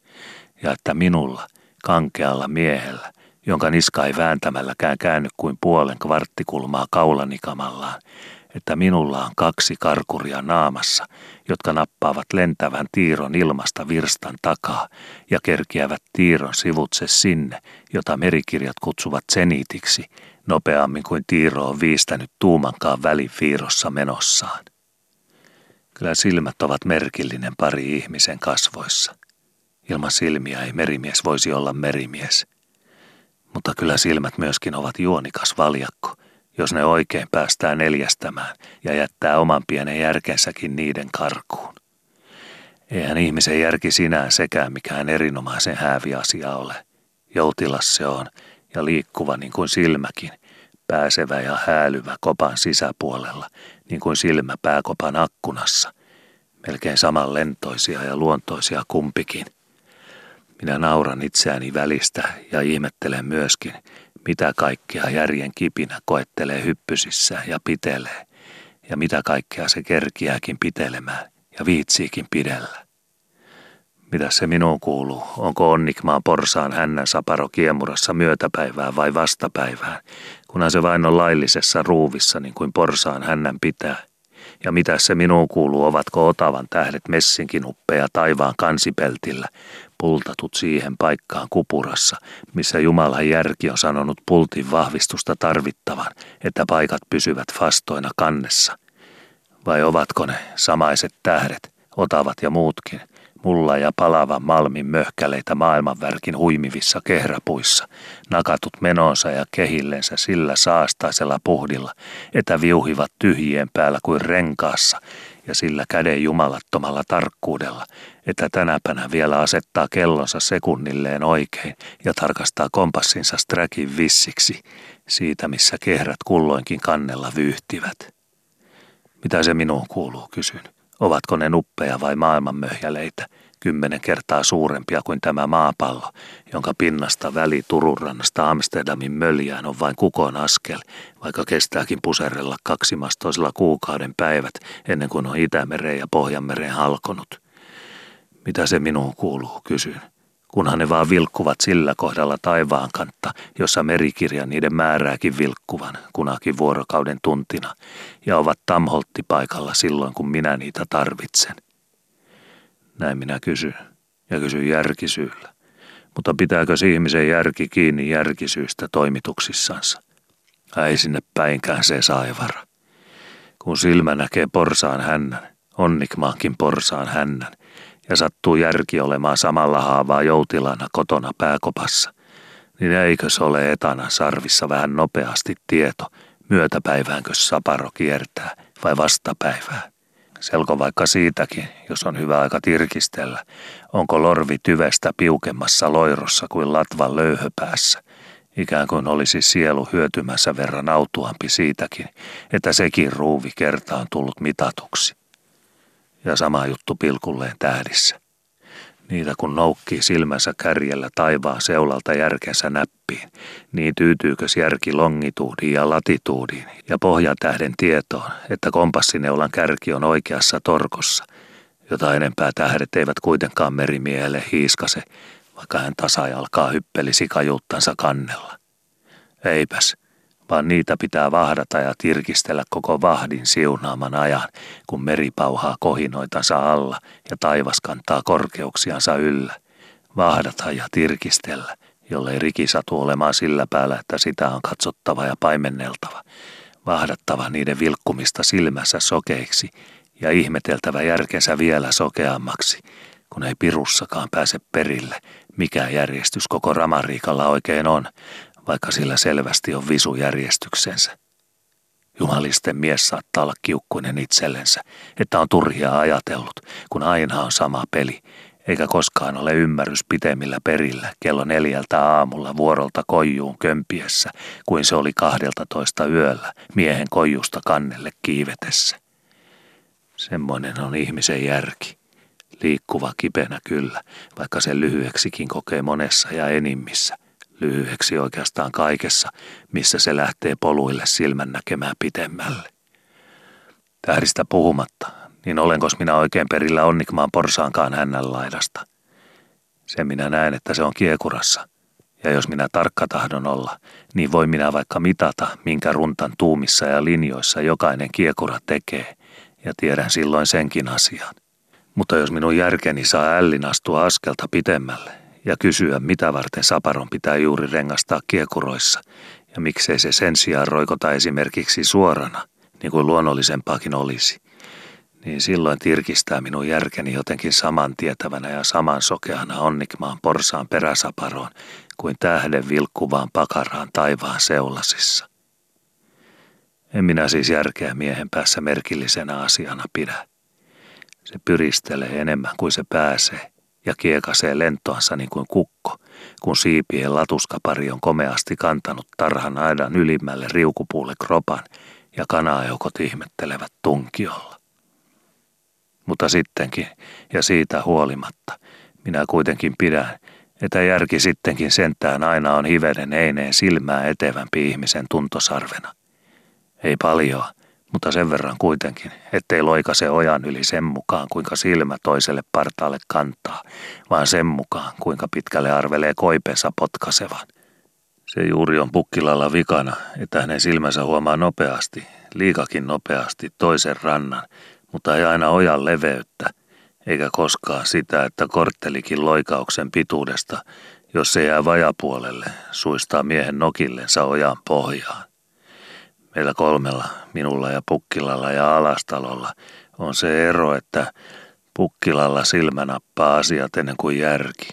ja että minulla, kankealla miehellä, jonka niska ei vääntämälläkään käänny kuin puolen kvarttikulmaa kaulanikamallaan, että minulla on kaksi karkuria naamassa, jotka nappaavat lentävän tiiron ilmasta virstan takaa ja kerkiävät tiiron sivutse sinne, jota merikirjat kutsuvat senitiksi, nopeammin kuin tiiro on viistänyt tuumankaan välifiirossa menossaan. Kyllä silmät ovat merkillinen pari ihmisen kasvoissa. Ilman silmiä ei merimies voisi olla merimies. Mutta kyllä silmät myöskin ovat juonikas valjakko – jos ne oikein päästään neljästämään ja jättää oman pienen järkensäkin niiden karkuun. Eihän ihmisen järki sinään sekään mikään erinomaisen häävi asia ole. Joutilas se on ja liikkuva niin kuin silmäkin, pääsevä ja häälyvä kopan sisäpuolella, niin kuin silmä pääkopan akkunassa. Melkein saman lentoisia ja luontoisia kumpikin. Minä nauran itseäni välistä ja ihmettelen myöskin, mitä kaikkea järjen kipinä koettelee hyppysissään ja pitelee, ja mitä kaikkea se kerkiääkin pitelemään ja viitsiikin pidellä. Mitä se minuun kuuluu? Onko Onnikmaan porsaan hännän saparo kiemurassa myötäpäivää vai vastapäivää, kunhan se vain on laillisessa ruuvissa niin kuin porsaan hännän pitää? Ja mitä se minuun kuuluu, ovatko otavan tähdet messinkin uppeja taivaan kansipeltillä, pultatut siihen paikkaan kupurassa, missä Jumalan järki on sanonut pultin vahvistusta tarvittavan, että paikat pysyvät fastoina kannessa. Vai ovatko ne samaiset tähdet, otavat ja muutkin, mulla ja palavan malmin möhkäleitä maailmanvärkin huimivissa kehrapuissa, nakatut menonsa ja kehillensä sillä saastaisella puhdilla, että viuhivat tyhjien päällä kuin renkaassa, ja sillä käden jumalattomalla tarkkuudella, että tänäpänä vielä asettaa kellonsa sekunnilleen oikein ja tarkastaa kompassinsa sträkin vissiksi, siitä missä kehrät kulloinkin kannella vyyhtivät. Mitä se minuun kuuluu, kysyn. Ovatko ne nuppeja vai maailmanmöhjäleitä, kymmenen kertaa suurempia kuin tämä maapallo, jonka pinnasta väli Turunrannasta Amsterdamin möljään on vain kukon askel, vaikka kestääkin puserella kaksimastoisella kuukauden päivät ennen kuin on Itämereen ja Pohjanmereen halkonut. Mitä se minuun kuuluu, kysyn kunhan ne vaan vilkkuvat sillä kohdalla taivaan kantta, jossa merikirja niiden määrääkin vilkkuvan kunakin vuorokauden tuntina, ja ovat tamholttipaikalla silloin, kun minä niitä tarvitsen. Näin minä kysyn, ja kysyn järkisyllä. Mutta pitääkö ihmisen järki kiinni järkisyystä toimituksissansa? Ei sinne päinkään se saivara. Kun silmä näkee porsaan hännän, onnikmaankin porsaan hännän, ja sattuu järki olemaan samalla haavaa joutilana kotona pääkopassa, niin eikö se ole etana sarvissa vähän nopeasti tieto, myötäpäiväänkö saparo kiertää vai vastapäivää? Selko vaikka siitäkin, jos on hyvä aika tirkistellä, onko lorvi tyvestä piukemmassa loirossa kuin latvan löyhöpäässä, ikään kuin olisi sielu hyötymässä verran autuampi siitäkin, että sekin ruuvi kerta on tullut mitatuksi. Ja sama juttu pilkulleen tähdissä. Niitä kun noukkii silmänsä kärjellä taivaan seulalta järkensä näppiin, niin tyytyykös järki longituudiin ja latituudiin ja pohjatähden tietoon, että kompassineulan kärki on oikeassa torkossa, jota enempää tähdet eivät kuitenkaan merimiehelle hiiskase, vaikka hän tasai alkaa hyppelisi kajuuttansa kannella. Eipäs, vaan niitä pitää vahdata ja tirkistellä koko vahdin siunaaman ajan, kun meri pauhaa kohinoitansa alla ja taivas kantaa korkeuksiansa yllä. Vahdata ja tirkistellä, jollei riki satu olemaan sillä päällä, että sitä on katsottava ja paimenneltava. Vahdattava niiden vilkkumista silmässä sokeiksi ja ihmeteltävä järkensä vielä sokeammaksi, kun ei pirussakaan pääse perille, mikä järjestys koko Ramariikalla oikein on, vaikka sillä selvästi on visujärjestyksensä. Jumalisten mies saattaa olla kiukkuinen itsellensä, että on turhia ajatellut, kun aina on sama peli, eikä koskaan ole ymmärrys pitemmillä perillä kello neljältä aamulla vuorolta koijuun kömpiessä, kuin se oli kahdelta toista yöllä miehen koijusta kannelle kiivetessä. Semmoinen on ihmisen järki. Liikkuva kipenä kyllä, vaikka se lyhyeksikin kokee monessa ja enimmissä – lyhyeksi oikeastaan kaikessa, missä se lähtee poluille silmän näkemään pitemmälle. Tähdistä puhumatta, niin olenkos minä oikein perillä onnikmaan porsaankaan hännän laidasta. Se minä näen, että se on kiekurassa. Ja jos minä tarkka tahdon olla, niin voi minä vaikka mitata, minkä runtan tuumissa ja linjoissa jokainen kiekura tekee, ja tiedän silloin senkin asian. Mutta jos minun järkeni saa ällin astua askelta pitemmälle ja kysyä, mitä varten saparon pitää juuri rengastaa kiekuroissa, ja miksei se sen sijaan roikota esimerkiksi suorana, niin kuin luonnollisempaakin olisi, niin silloin tirkistää minun järkeni jotenkin samantietävänä ja samansokeana onnikmaan porsaan peräsaparoon kuin tähden vilkkuvaan pakaraan taivaan seulasissa. En minä siis järkeä miehen päässä merkillisenä asiana pidä. Se pyristelee enemmän kuin se pääsee ja kiekasee lentoansa niin kuin kukko, kun siipien latuskapari on komeasti kantanut tarhan aidan ylimmälle riukupuulle kropan ja kanaajoukot ihmettelevät tunkiolla. Mutta sittenkin, ja siitä huolimatta, minä kuitenkin pidän, että järki sittenkin sentään aina on hivenen eineen silmää etevämpi ihmisen tuntosarvena. Ei paljon, mutta sen verran kuitenkin, ettei loikase ojan yli sen mukaan, kuinka silmä toiselle partaalle kantaa, vaan sen mukaan, kuinka pitkälle arvelee koipensa potkasevan. Se juuri on pukkilalla vikana, että hänen silmänsä huomaa nopeasti, liikakin nopeasti, toisen rannan, mutta ei aina ojan leveyttä, eikä koskaan sitä, että korttelikin loikauksen pituudesta, jos se jää vajapuolelle, suistaa miehen nokillensa ojan pohjaan. Meillä kolmella, minulla ja Pukkilalla ja Alastalolla, on se ero, että Pukkilalla silmä nappaa asiat ennen kuin järki.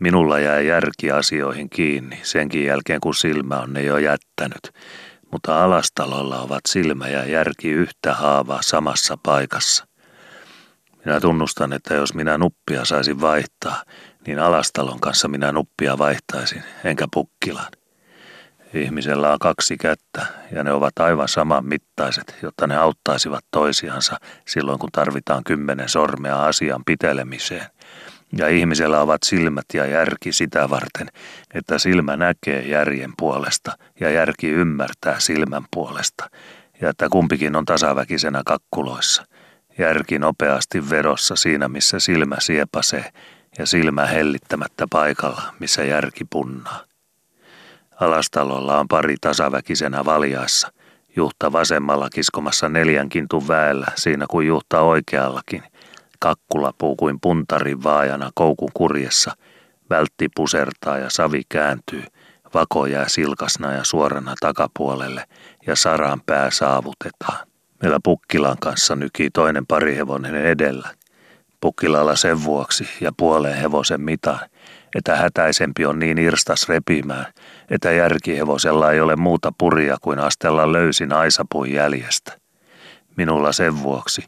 Minulla jää järki asioihin kiinni senkin jälkeen, kun silmä on ne jo jättänyt, mutta Alastalolla ovat silmä ja järki yhtä haavaa samassa paikassa. Minä tunnustan, että jos minä nuppia saisin vaihtaa, niin Alastalon kanssa minä nuppia vaihtaisin, enkä Pukkilan. Ihmisellä on kaksi kättä ja ne ovat aivan saman mittaiset, jotta ne auttaisivat toisiansa silloin, kun tarvitaan kymmenen sormea asian pitelemiseen. Ja ihmisellä ovat silmät ja järki sitä varten, että silmä näkee järjen puolesta ja järki ymmärtää silmän puolesta, ja että kumpikin on tasaväkisenä kakkuloissa. Järki nopeasti vedossa siinä, missä silmä siepasee, ja silmä hellittämättä paikalla, missä järki punnaa. Alastalolla on pari tasaväkisenä valjaissa, juhta vasemmalla kiskomassa neljän kintun väellä siinä kuin juhta oikeallakin. Kakkulapuu kuin puntarin vaajana koukun kurjessa, vältti pusertaa ja savi kääntyy, vako jää silkasna ja suorana takapuolelle ja saran pää saavutetaan. Meillä Pukkilan kanssa nykii toinen parihevonen edellä. Pukkilalla sen vuoksi ja puoleen hevosen mitaan, että hätäisempi on niin irstas repimään, että järkihevosella ei ole muuta puria kuin astella löysin aisapuun jäljestä. Minulla sen vuoksi,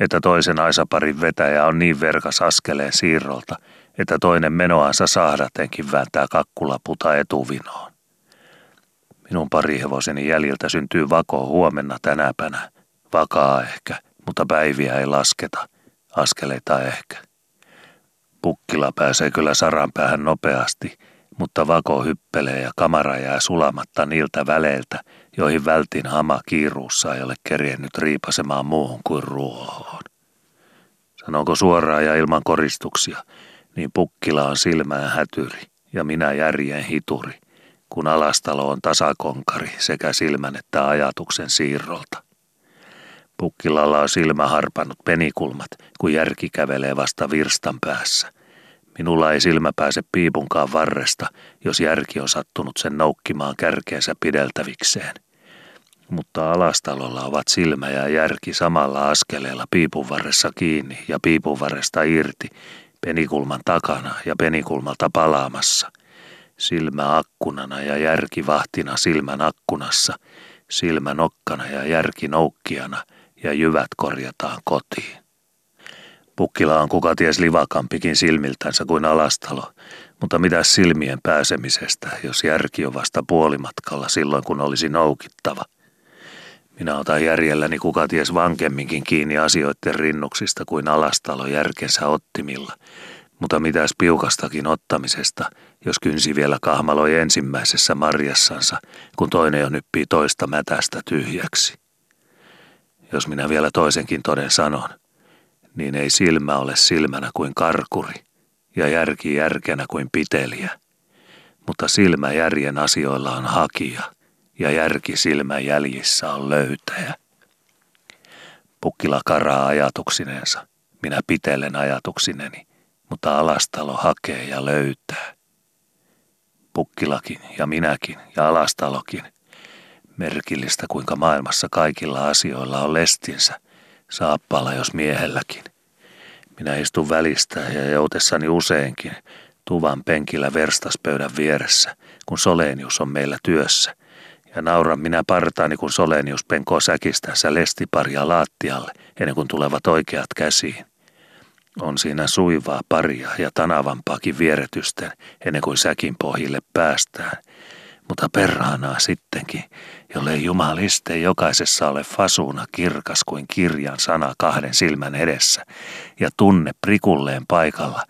että toisen aisaparin vetäjä on niin verkas askeleen siirrolta, että toinen menoansa sahdatenkin vääntää kakkulaputa etuvinoon. Minun parihevoseni jäljiltä syntyy vako huomenna tänäpänä. Vakaa ehkä, mutta päiviä ei lasketa. Askeleita ehkä. Pukkila pääsee kyllä saran päähän nopeasti, mutta vako hyppelee ja kamara jää sulamatta niiltä väleiltä, joihin vältin hama kiiruussa ei ole kerjennyt riipasemaan muuhun kuin ruohoon. Sanonko suoraan ja ilman koristuksia, niin Pukkila on silmään hätyri ja minä järjen hituri, kun alastalo on tasakonkari sekä silmän että ajatuksen siirrolta. Pukkilalla on silmä harpannut penikulmat, kun järki kävelee vasta virstan päässä. Minulla ei silmä pääse piipunkaan varresta, jos järki on sattunut sen noukkimaan kärkeensä pideltävikseen. Mutta alastalolla ovat silmä ja järki samalla askeleella piipun varressa kiinni ja piipun varresta irti, penikulman takana ja penikulmalta palaamassa. Silmä akkunana ja järki vahtina silmän akkunassa, silmä nokkana ja järki noukkijana – ja jyvät korjataan kotiin. Pukkila on kuka ties livakampikin silmiltänsä kuin alastalo, mutta mitä silmien pääsemisestä, jos järki on vasta puolimatkalla silloin, kun olisi noukittava. Minä otan järjelläni kuka ties vankemminkin kiinni asioiden rinnuksista kuin alastalo järkensä ottimilla, mutta mitäs piukastakin ottamisesta, jos kynsi vielä kahmaloi ensimmäisessä marjassansa, kun toinen jo nyppii toista mätästä tyhjäksi. Jos minä vielä toisenkin toden sanon, niin ei silmä ole silmänä kuin karkuri ja järki järkenä kuin piteliä. Mutta silmä järjen asioilla on hakija ja järki silmän jäljissä on löytäjä. Pukkila karaa ajatuksinensa, minä pitelen ajatuksineni, mutta alastalo hakee ja löytää. Pukkilakin ja minäkin ja alastalokin. Merkillistä kuinka maailmassa kaikilla asioilla on lestinsä, saappaalla jos miehelläkin. Minä istun välistä ja joutessani useinkin tuvan penkillä verstaspöydän vieressä, kun Solenius on meillä työssä. Ja nauran minä partaani, kun Solenius penkoo säkistänsä lestiparia laattialle, ennen kuin tulevat oikeat käsiin. On siinä suivaa paria ja tanavampaakin vieretysten ennen kuin säkin pohjille päästään. Mutta perhaanaa sittenkin, jollei jumaliste jokaisessa ole fasuuna kirkas kuin kirjan sana kahden silmän edessä ja tunne prikulleen paikalla,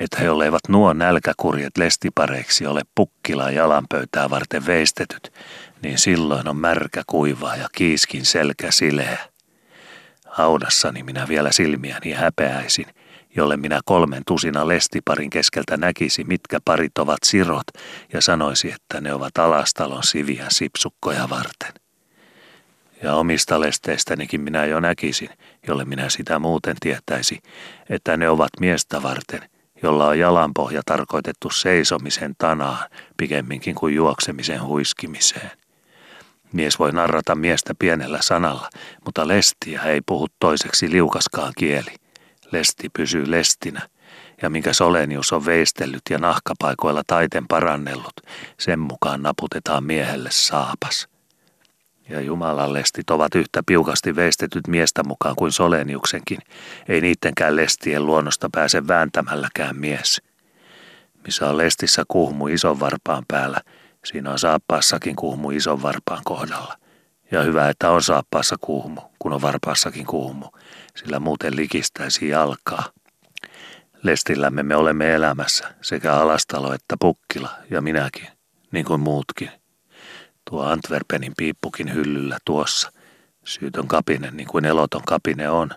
että jolleivat nuo nälkäkurjet lestipareiksi ole pukkila jalanpöytää varten veistetyt, niin silloin on märkä kuivaa ja kiiskin selkä sileä. Haudassani minä vielä silmiäni häpeäisin – jolle minä kolmen tusina lestiparin keskeltä näkisi, mitkä parit ovat sirot, ja sanoisi, että ne ovat alastalon siviä sipsukkoja varten. Ja omista lesteistänikin minä jo näkisin, jolle minä sitä muuten tietäisi, että ne ovat miestä varten, jolla on jalanpohja tarkoitettu seisomisen tanaan pikemminkin kuin juoksemisen huiskimiseen. Mies voi narrata miestä pienellä sanalla, mutta lestiä ei puhu toiseksi liukaskaan kieli – lesti pysyy lestinä, ja minkä Solenius on veistellyt ja nahkapaikoilla taiten parannellut, sen mukaan naputetaan miehelle saapas. Ja Jumalan lestit ovat yhtä piukasti veistetyt miestä mukaan kuin Soleniuksenkin, ei niittenkään lestien luonnosta pääse vääntämälläkään mies. Missä on lestissä kuhmu ison varpaan päällä, siinä on saappaassakin kuhmu ison varpaan kohdalla. Ja hyvä, että on saappaassa kuhmu, kun on varpaassakin kuhmu, sillä muuten likistäisi jalkaa. Lestillämme me olemme elämässä, sekä Alastalo että Pukkila ja minäkin, niin kuin muutkin. Tuo Antwerpenin piippukin hyllyllä tuossa. Syytön kapine, niin kuin eloton kapine on.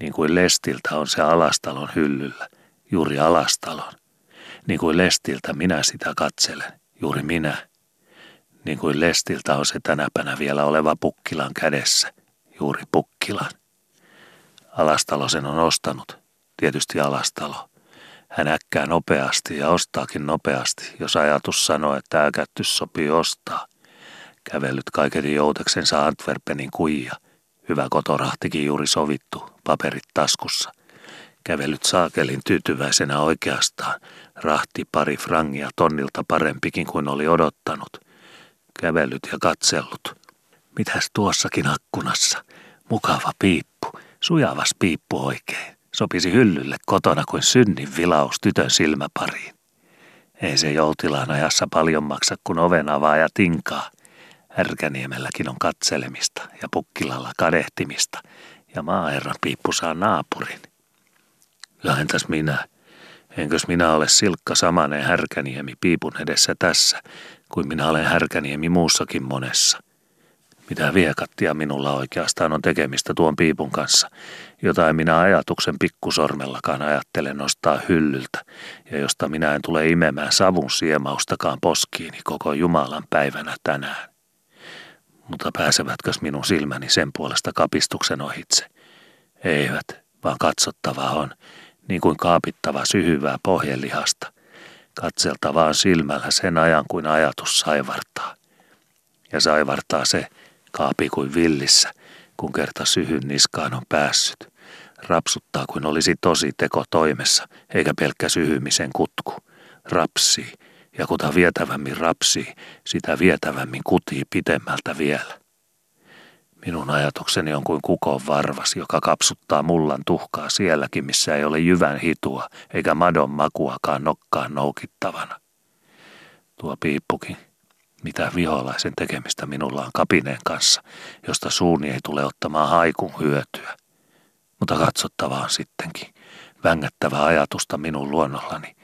Niin kuin Lestiltä on se Alastalon hyllyllä, juuri Alastalon. Niin kuin Lestiltä minä sitä katselen, juuri minä. Niin kuin Lestiltä on se tänäpänä vielä oleva Pukkilan kädessä, juuri Pukkilan. Alastalo sen on ostanut, tietysti Alastalo. Hän äkkää nopeasti ja ostaakin nopeasti, jos ajatus sanoo, että äkättys sopii ostaa. Kävellyt kaiketi jouteksensa Antwerpenin kuija. Hyvä kotorahtikin juuri sovittu, paperit taskussa. Kävellyt saakelin tyytyväisenä oikeastaan. Rahti pari frangia tonnilta parempikin kuin oli odottanut. Kävellyt ja katsellut. Mitäs tuossakin akkunassa? Mukava piippu Sujavas piippu oikein. Sopisi hyllylle kotona kuin synnin vilaus tytön silmäpariin. Ei se joutilaan ajassa paljon maksa, kun oven avaa ja tinkaa. Ärkäniemelläkin on katselemista ja pukkilalla kadehtimista, ja maaherran piippu saa naapurin. Ja entäs minä? Enkös minä ole silkka samanen härkäniemi piipun edessä tässä, kuin minä olen härkäniemi muussakin monessa – mitä viekattia minulla oikeastaan on tekemistä tuon piipun kanssa, jota minä ajatuksen pikkusormellakaan ajattele nostaa hyllyltä, ja josta minä en tule imemään savun siemaustakaan poskiini koko Jumalan päivänä tänään. Mutta pääsevätkö minun silmäni sen puolesta kapistuksen ohitse? Eivät, vaan katsottava on, niin kuin kaapittava syhyvää pohjelihasta. Katseltavaa silmällä sen ajan kuin ajatus saivartaa. Ja saivartaa se, Kaapi kuin villissä, kun kerta syhyn niskaan on päässyt. Rapsuttaa kuin olisi tosi teko toimessa, eikä pelkkä syhymisen kutku. Rapsii, ja kuta vietävämmin rapsii, sitä vietävämmin kutii pitemmältä vielä. Minun ajatukseni on kuin kukon varvas, joka kapsuttaa mullan tuhkaa sielläkin, missä ei ole jyvän hitua eikä madon makuakaan nokkaan noukittavana. Tuo piippukin mitä viholaisen tekemistä minulla on kapineen kanssa, josta suuni ei tule ottamaan haikun hyötyä. Mutta katsottavaa on sittenkin, vängättävää ajatusta minun luonnollani,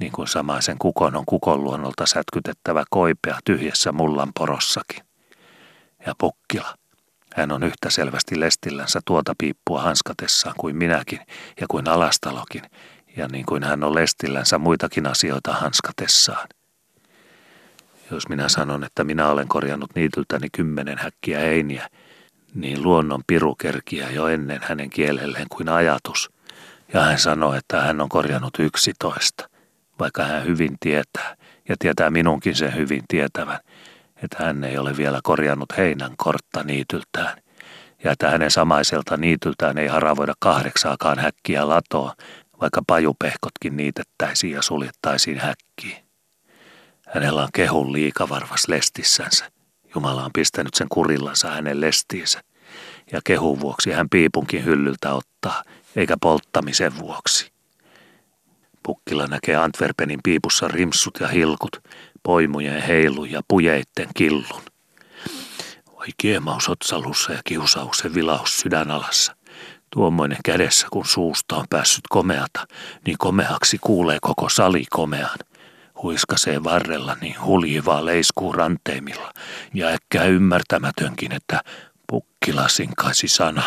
niin kuin samaisen kukon on kukon luonnolta sätkytettävä koipea tyhjässä mullan porossakin. Ja Pukkila, hän on yhtä selvästi lestillänsä tuota piippua hanskatessaan kuin minäkin ja kuin Alastalokin, ja niin kuin hän on lestillänsä muitakin asioita hanskatessaan. Jos minä sanon, että minä olen korjannut niityltäni kymmenen häkkiä heiniä, niin luonnon piru kerkiä jo ennen hänen kielelleen kuin ajatus. Ja hän sanoo, että hän on korjannut yksitoista, vaikka hän hyvin tietää, ja tietää minunkin sen hyvin tietävän, että hän ei ole vielä korjannut heinän kortta niityltään, ja että hänen samaiselta niityltään ei haravoida kahdeksaakaan häkkiä latoa, vaikka pajupehkotkin niitettäisiin ja suljettaisiin häkkiin. Hänellä on kehun liikavarvas lestissänsä. Jumala on pistänyt sen kurillansa hänen lestiinsä. Ja kehun vuoksi hän piipunkin hyllyltä ottaa, eikä polttamisen vuoksi. Pukkila näkee Antwerpenin piipussa rimsut ja hilkut, poimujen heilu ja pujeitten killun. Oi kiemaus otsalussa ja kiusauksen vilaus sydänalassa. Tuommoinen kädessä, kun suusta on päässyt komeata, niin komeaksi kuulee koko sali komean. Huiskasee varrella niin huljivaa leiskuu ranteimilla ja äkkää ymmärtämätönkin, että pukkila sinkaisi sana.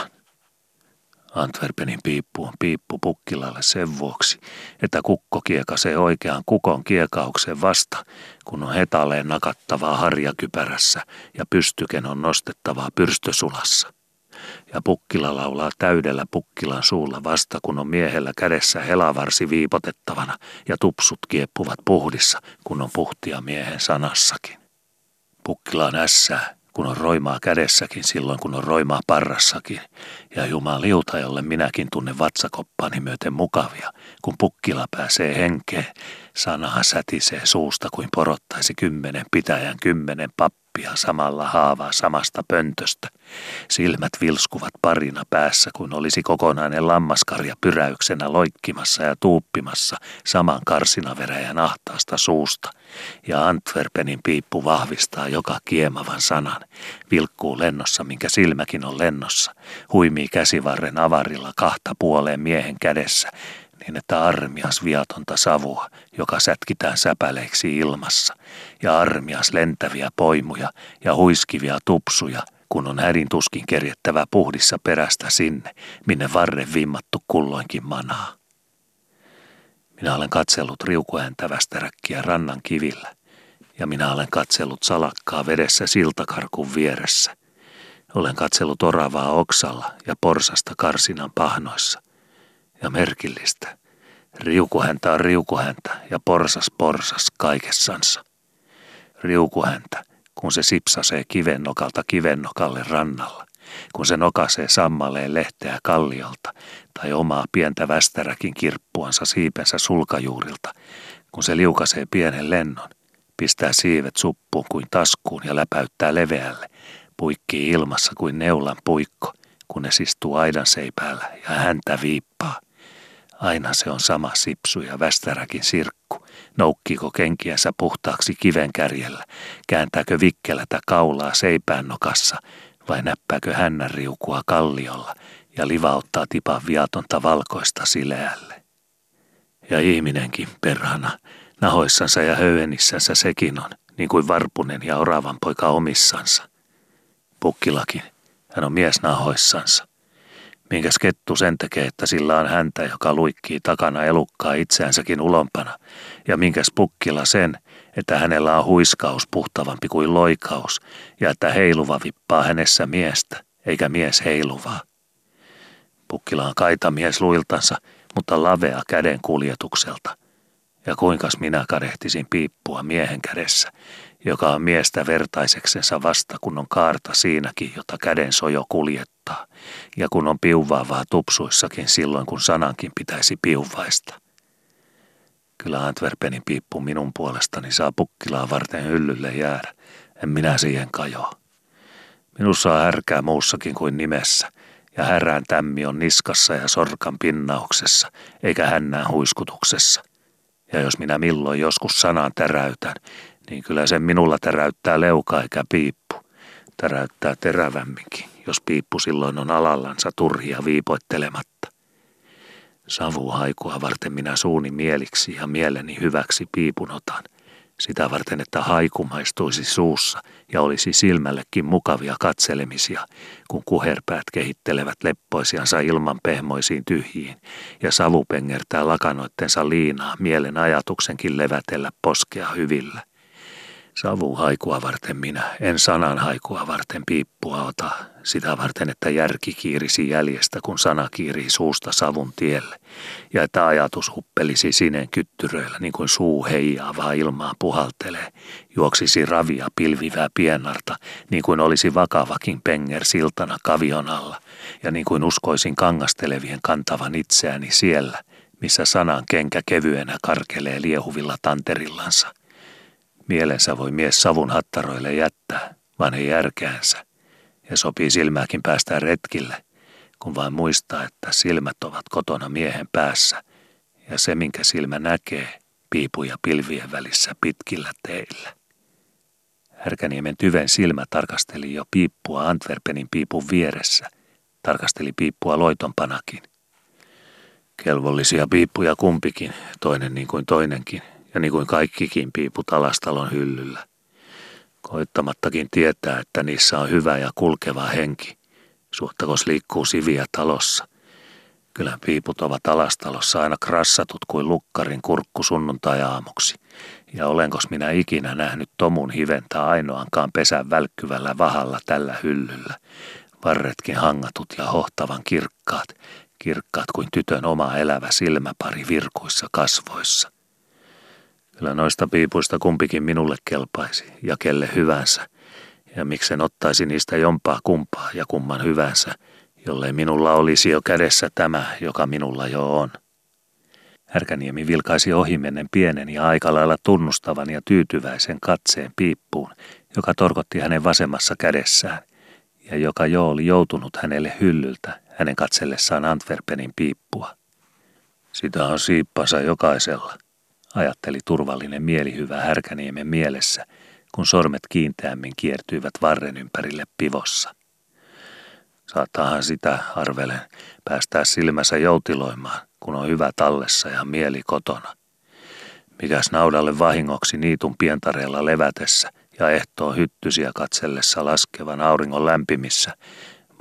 Antwerpenin piippu on piippu pukkilalle sen vuoksi, että kukko kiekasee oikean kukon kiekauksen vasta, kun on hetaleen nakattavaa harjakypärässä ja pystyken on nostettavaa pyrstösulassa ja pukkila laulaa täydellä pukkilan suulla vasta, kun on miehellä kädessä helavarsi viipotettavana ja tupsut kieppuvat puhdissa, kun on puhtia miehen sanassakin. Pukkila on ässää, kun on roimaa kädessäkin silloin, kun on roimaa parrassakin, ja jumaliuta, jolle minäkin tunnen vatsakoppani myöten mukavia, kun pukkila pääsee henkeen, sanahan sätisee suusta kuin porottaisi kymmenen pitäjän kymmenen pappia samalla haavaa samasta pöntöstä. Silmät vilskuvat parina päässä, kun olisi kokonainen lammaskarja pyräyksenä loikkimassa ja tuuppimassa saman karsinaveräjän ahtaasta suusta. Ja Antwerpenin piippu vahvistaa joka kiemavan sanan. Vilkkuu lennossa, minkä silmäkin on lennossa. Huimii käsivarren avarilla kahta puoleen miehen kädessä niin että armias viatonta savua, joka sätkitään säpäleiksi ilmassa, ja armias lentäviä poimuja ja huiskivia tupsuja, kun on hädin tuskin kerjettävä puhdissa perästä sinne, minne varren vimmattu kulloinkin manaa. Minä olen katsellut riukuhäntä västäräkkiä rannan kivillä, ja minä olen katsellut salakkaa vedessä siltakarkun vieressä. Olen katsellut oravaa oksalla ja porsasta karsinan pahnoissa – ja merkillistä. Riukuhäntä on riukuhäntä ja porsas porsas kaikessansa. Riukuhäntä, kun se sipsasee kivennokalta kivennokalle rannalla, kun se nokasee sammaleen lehteä kalliolta tai omaa pientä västäräkin kirppuansa siipensä sulkajuurilta, kun se liukasee pienen lennon, pistää siivet suppuun kuin taskuun ja läpäyttää leveälle, puikkii ilmassa kuin neulan puikko, kunnes istuu aidan seipäällä ja häntä viippaa – Aina se on sama sipsu ja västäräkin sirkku. Noukkiiko kenkiänsä puhtaaksi kivenkärjellä? Kääntääkö vikkelätä kaulaa seipään nokassa? Vai näppääkö hännän riukua kalliolla ja livauttaa tipan viatonta valkoista sileälle? Ja ihminenkin, perhana, nahoissansa ja höyenissänsä sekin on, niin kuin varpunen ja oravan poika omissansa. Pukkilakin, hän on mies nahoissansa. Minkäs kettu sen tekee, että sillä on häntä, joka luikkii takana elukkaa itseänsäkin ulompana, ja minkäs pukkila sen, että hänellä on huiskaus puhtavampi kuin loikaus, ja että heiluva vippaa hänessä miestä, eikä mies heiluvaa. Pukkila on kaita mies luiltansa, mutta lavea käden kuljetukselta. Ja kuinkas minä kadehtisin piippua miehen kädessä, joka on miestä vertaiseksensa vasta, kun on kaarta siinäkin, jota käden sojo kuljettaa, ja kun on piuvaavaa tupsuissakin silloin, kun sanankin pitäisi piuvaista. Kyllä Antwerpenin piippu minun puolestani saa pukkilaa varten hyllylle jäädä, en minä siihen kajoa. Minussa on härkää muussakin kuin nimessä, ja härään tämmi on niskassa ja sorkan pinnauksessa, eikä hännään huiskutuksessa. Ja jos minä milloin joskus sanan täräytän, niin kyllä se minulla täräyttää leuka eikä piippu. Täräyttää terävämminkin, jos piippu silloin on alallansa turhia viipoittelematta. haikua varten minä suuni mieliksi ja mieleni hyväksi piipun otan. Sitä varten, että haiku maistuisi suussa ja olisi silmällekin mukavia katselemisia, kun kuherpäät kehittelevät leppoisiansa ilman pehmoisiin tyhjiin ja savu pengertää lakanoittensa liinaa mielen ajatuksenkin levätellä poskea hyvillä. Savu haikua varten minä, en sanan haikua varten piippua ota, sitä varten, että järki kiirisi jäljestä, kun sana kiirii suusta savun tielle, ja että ajatus huppelisi sineen kyttyröillä, niin kuin suu heijaavaa ilmaa puhaltelee, juoksisi ravia pilvivää pienarta, niin kuin olisi vakavakin penger siltana kavion alla, ja niin kuin uskoisin kangastelevien kantavan itseäni siellä, missä sanan kenkä kevyenä karkelee liehuvilla tanterillansa – Mielensä voi mies savun hattaroille jättää, vaan ei järkäänsä. Ja sopii silmääkin päästä retkille, kun vain muistaa, että silmät ovat kotona miehen päässä. Ja se, minkä silmä näkee, piipuja pilvien välissä pitkillä teillä. Härkäniemen tyven silmä tarkasteli jo piippua Antwerpenin piipun vieressä. Tarkasteli piippua loitonpanakin. Kelvollisia piippuja kumpikin, toinen niin kuin toinenkin, ja niin kuin kaikkikin piiput alastalon hyllyllä. Koittamattakin tietää, että niissä on hyvä ja kulkeva henki, suhtakos liikkuu siviä talossa. Kyllä piiput ovat alastalossa aina krassatut kuin lukkarin kurkku sunnuntai-aamuksi. Ja olenkos minä ikinä nähnyt tomun hiventä ainoankaan pesän välkkyvällä vahalla tällä hyllyllä. Varretkin hangatut ja hohtavan kirkkaat, kirkkaat kuin tytön oma elävä silmäpari virkuissa kasvoissa. Kyllä noista piipuista kumpikin minulle kelpaisi ja kelle hyvänsä. Ja miksen ottaisi niistä jompaa kumpaa ja kumman hyvänsä, jollei minulla olisi jo kädessä tämä, joka minulla jo on. Härkäniemi vilkaisi ohimennen pienen ja aika lailla tunnustavan ja tyytyväisen katseen piippuun, joka torkotti hänen vasemmassa kädessään, ja joka jo oli joutunut hänelle hyllyltä hänen katsellessaan Antwerpenin piippua. Sitä on siippansa jokaisella, ajatteli turvallinen mielihyvä Härkäniemen mielessä, kun sormet kiinteämmin kiertyivät varren ympärille pivossa. Saattaahan sitä, arvelen, päästää silmänsä joutiloimaan, kun on hyvä tallessa ja mieli kotona. Mikäs naudalle vahingoksi niitun pientareella levätessä ja ehtoon hyttysiä katsellessa laskevan auringon lämpimissä,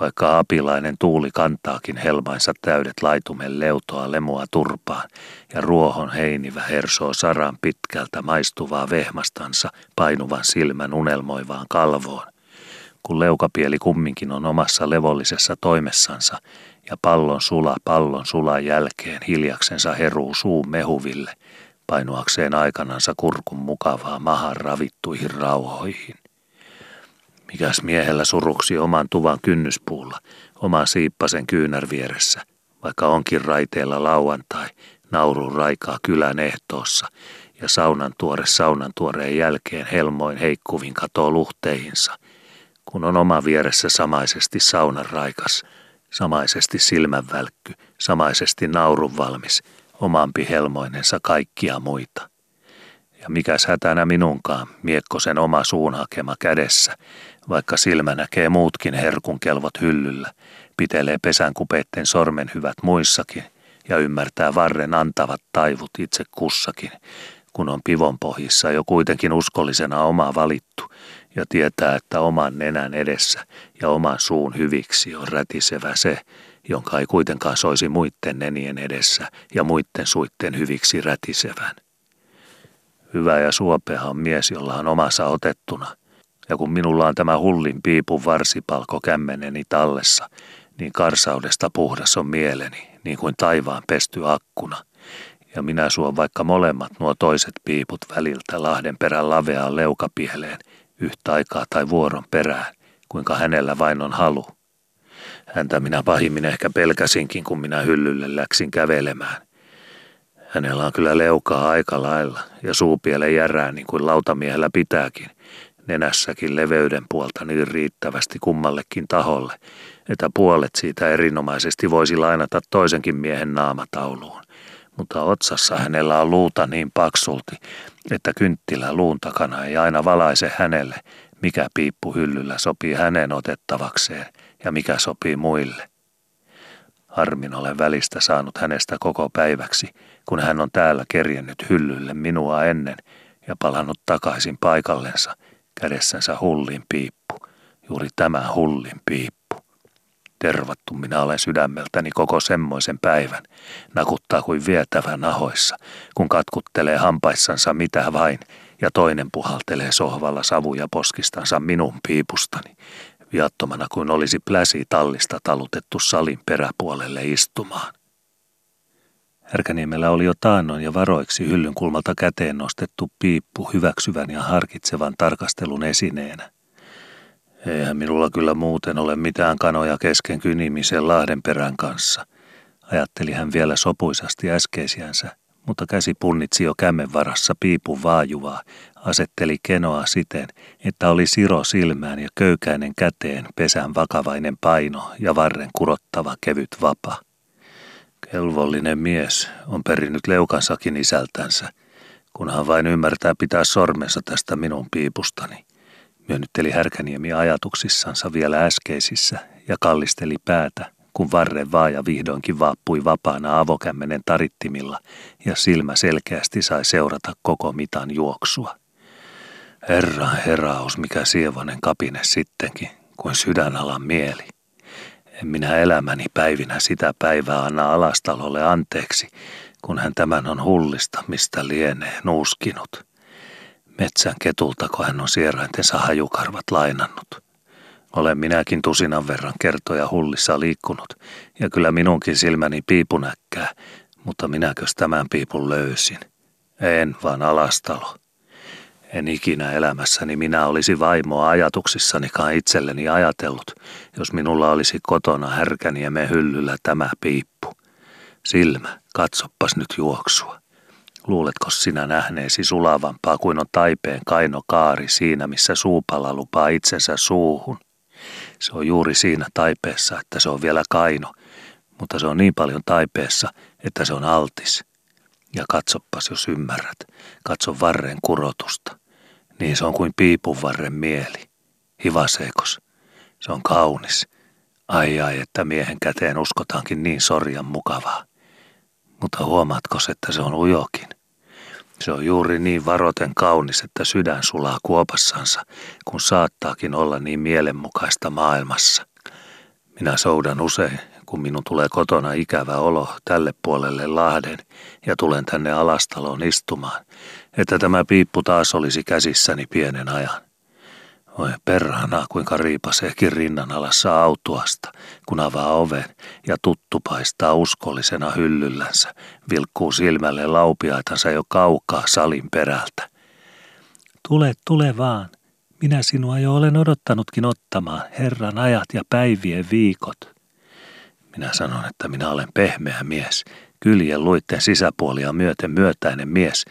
vaikka apilainen tuuli kantaakin helmainsa täydet laitumen leutoa lemua turpaan ja ruohon heinivä hersoo saran pitkältä maistuvaa vehmastansa painuvan silmän unelmoivaan kalvoon, kun leukapieli kumminkin on omassa levollisessa toimessansa ja pallon sula pallon sulan jälkeen hiljaksensa heruu suun mehuville, painuakseen aikanansa kurkun mukavaa mahan ravittuihin rauhoihin. Mikäs miehellä suruksi oman tuvan kynnyspuulla, oman siippasen kyynär vieressä, vaikka onkin raiteella lauantai, naurun raikaa kylän ehtoossa, ja saunan tuore saunan tuoreen jälkeen helmoin heikkuvin katoo luhteihinsa, kun on oma vieressä samaisesti saunan raikas, samaisesti silmänvälkky, samaisesti naurun valmis, omampi helmoinensa kaikkia muita. Ja mikäs hätänä minunkaan, miekkosen oma suun hakema kädessä, vaikka silmä näkee muutkin herkunkelvot hyllyllä, pitelee pesänkupeitten sormen hyvät muissakin ja ymmärtää varren antavat taivut itse kussakin, kun on pivon pohjissa jo kuitenkin uskollisena oma valittu ja tietää, että oman nenän edessä ja oman suun hyviksi on rätisevä se, jonka ei kuitenkaan soisi muitten nenien edessä ja muitten suitten hyviksi rätisevän. Hyvä ja suopea on mies, jolla on omassa otettuna – ja kun minulla on tämä hullin piipun varsipalko kämmeneni tallessa, niin karsaudesta puhdas on mieleni, niin kuin taivaan pesty akkuna. Ja minä suon vaikka molemmat nuo toiset piiput väliltä Lahden perän laveaan leukapieleen, yhtä aikaa tai vuoron perään, kuinka hänellä vain on halu. Häntä minä pahimmin ehkä pelkäsinkin, kun minä hyllylle läksin kävelemään. Hänellä on kyllä leukaa aika lailla ja suupiele järää niin kuin lautamiehellä pitääkin – nenässäkin leveyden puolta niin riittävästi kummallekin taholle, että puolet siitä erinomaisesti voisi lainata toisenkin miehen naamatauluun. Mutta otsassa hänellä on luuta niin paksulti, että kynttilä luun takana ei aina valaise hänelle, mikä piippu hyllyllä sopii hänen otettavakseen ja mikä sopii muille. Harmin olen välistä saanut hänestä koko päiväksi, kun hän on täällä kerjennyt hyllylle minua ennen ja palannut takaisin paikallensa, kädessänsä hullin piippu, juuri tämä hullin piippu. Tervattu minä olen sydämeltäni koko semmoisen päivän, nakuttaa kuin vietävä nahoissa, kun katkuttelee hampaissansa mitä vain, ja toinen puhaltelee sohvalla savuja poskistansa minun piipustani, viattomana kuin olisi pläsi tallista talutettu salin peräpuolelle istumaan. Härkäniemellä oli jo taannoin ja varoiksi hyllyn kulmalta käteen nostettu piippu hyväksyvän ja harkitsevan tarkastelun esineenä. Eihän minulla kyllä muuten ole mitään kanoja kesken kynimisen Lahdenperän kanssa, ajatteli hän vielä sopuisasti äskeisiänsä, mutta käsi punnitsi jo kämmen varassa piipun vaajuvaa, asetteli kenoa siten, että oli siro silmään ja köykäinen käteen pesän vakavainen paino ja varren kurottava kevyt vapa. Kelvollinen mies on perinnyt leukansakin isältänsä, kunhan vain ymmärtää pitää sormensa tästä minun piipustani. Myönnytteli Härkäniemi ajatuksissansa vielä äskeisissä ja kallisteli päätä, kun varren vaaja vihdoinkin vaappui vapaana avokämmenen tarittimilla ja silmä selkeästi sai seurata koko mitan juoksua. Herra heraus, mikä sievonen kapine sittenkin, kuin sydänalan mieli. En minä elämäni päivinä sitä päivää anna alastalolle anteeksi, kun hän tämän on hullista, mistä lienee nuuskinut. Metsän ketultako hän on sieraintensa hajukarvat lainannut. Olen minäkin tusinan verran kertoja hullissa liikkunut, ja kyllä minunkin silmäni piipunäkkää, mutta minäkös tämän piipun löysin? En, vaan alastalo. En ikinä elämässäni minä olisi vaimoa ajatuksissanikaan itselleni ajatellut, jos minulla olisi kotona härkäniemen hyllyllä tämä piippu. Silmä, katsoppas nyt juoksua. Luuletko sinä nähneesi sulavampaa kuin on taipeen kaino kaari siinä, missä suupala lupaa itsensä suuhun? Se on juuri siinä taipeessa, että se on vielä kaino, mutta se on niin paljon taipeessa, että se on altis. Ja katsoppas, jos ymmärrät. Katso varren kurotusta. Niin se on kuin piipunvarren mieli. Hivaseekos. Se on kaunis. Ai ai, että miehen käteen uskotaankin niin sorjan mukavaa. Mutta huomaatko, että se on ujokin? Se on juuri niin varoten kaunis, että sydän sulaa kuopassansa, kun saattaakin olla niin mielenmukaista maailmassa. Minä soudan usein, kun minun tulee kotona ikävä olo tälle puolelle Lahden ja tulen tänne alastaloon istumaan, että tämä piippu taas olisi käsissäni pienen ajan. Oi perhana, kuinka riipaseekin rinnan alassa autuasta, kun avaa oven ja tuttu paistaa uskollisena hyllyllänsä, vilkkuu silmälle laupiaitansa jo kaukaa salin perältä. Tule, tule vaan. Minä sinua jo olen odottanutkin ottamaan, Herran ajat ja päivien viikot. Minä sanon, että minä olen pehmeä mies, kyljen luitten sisäpuolia myöten myötäinen mies,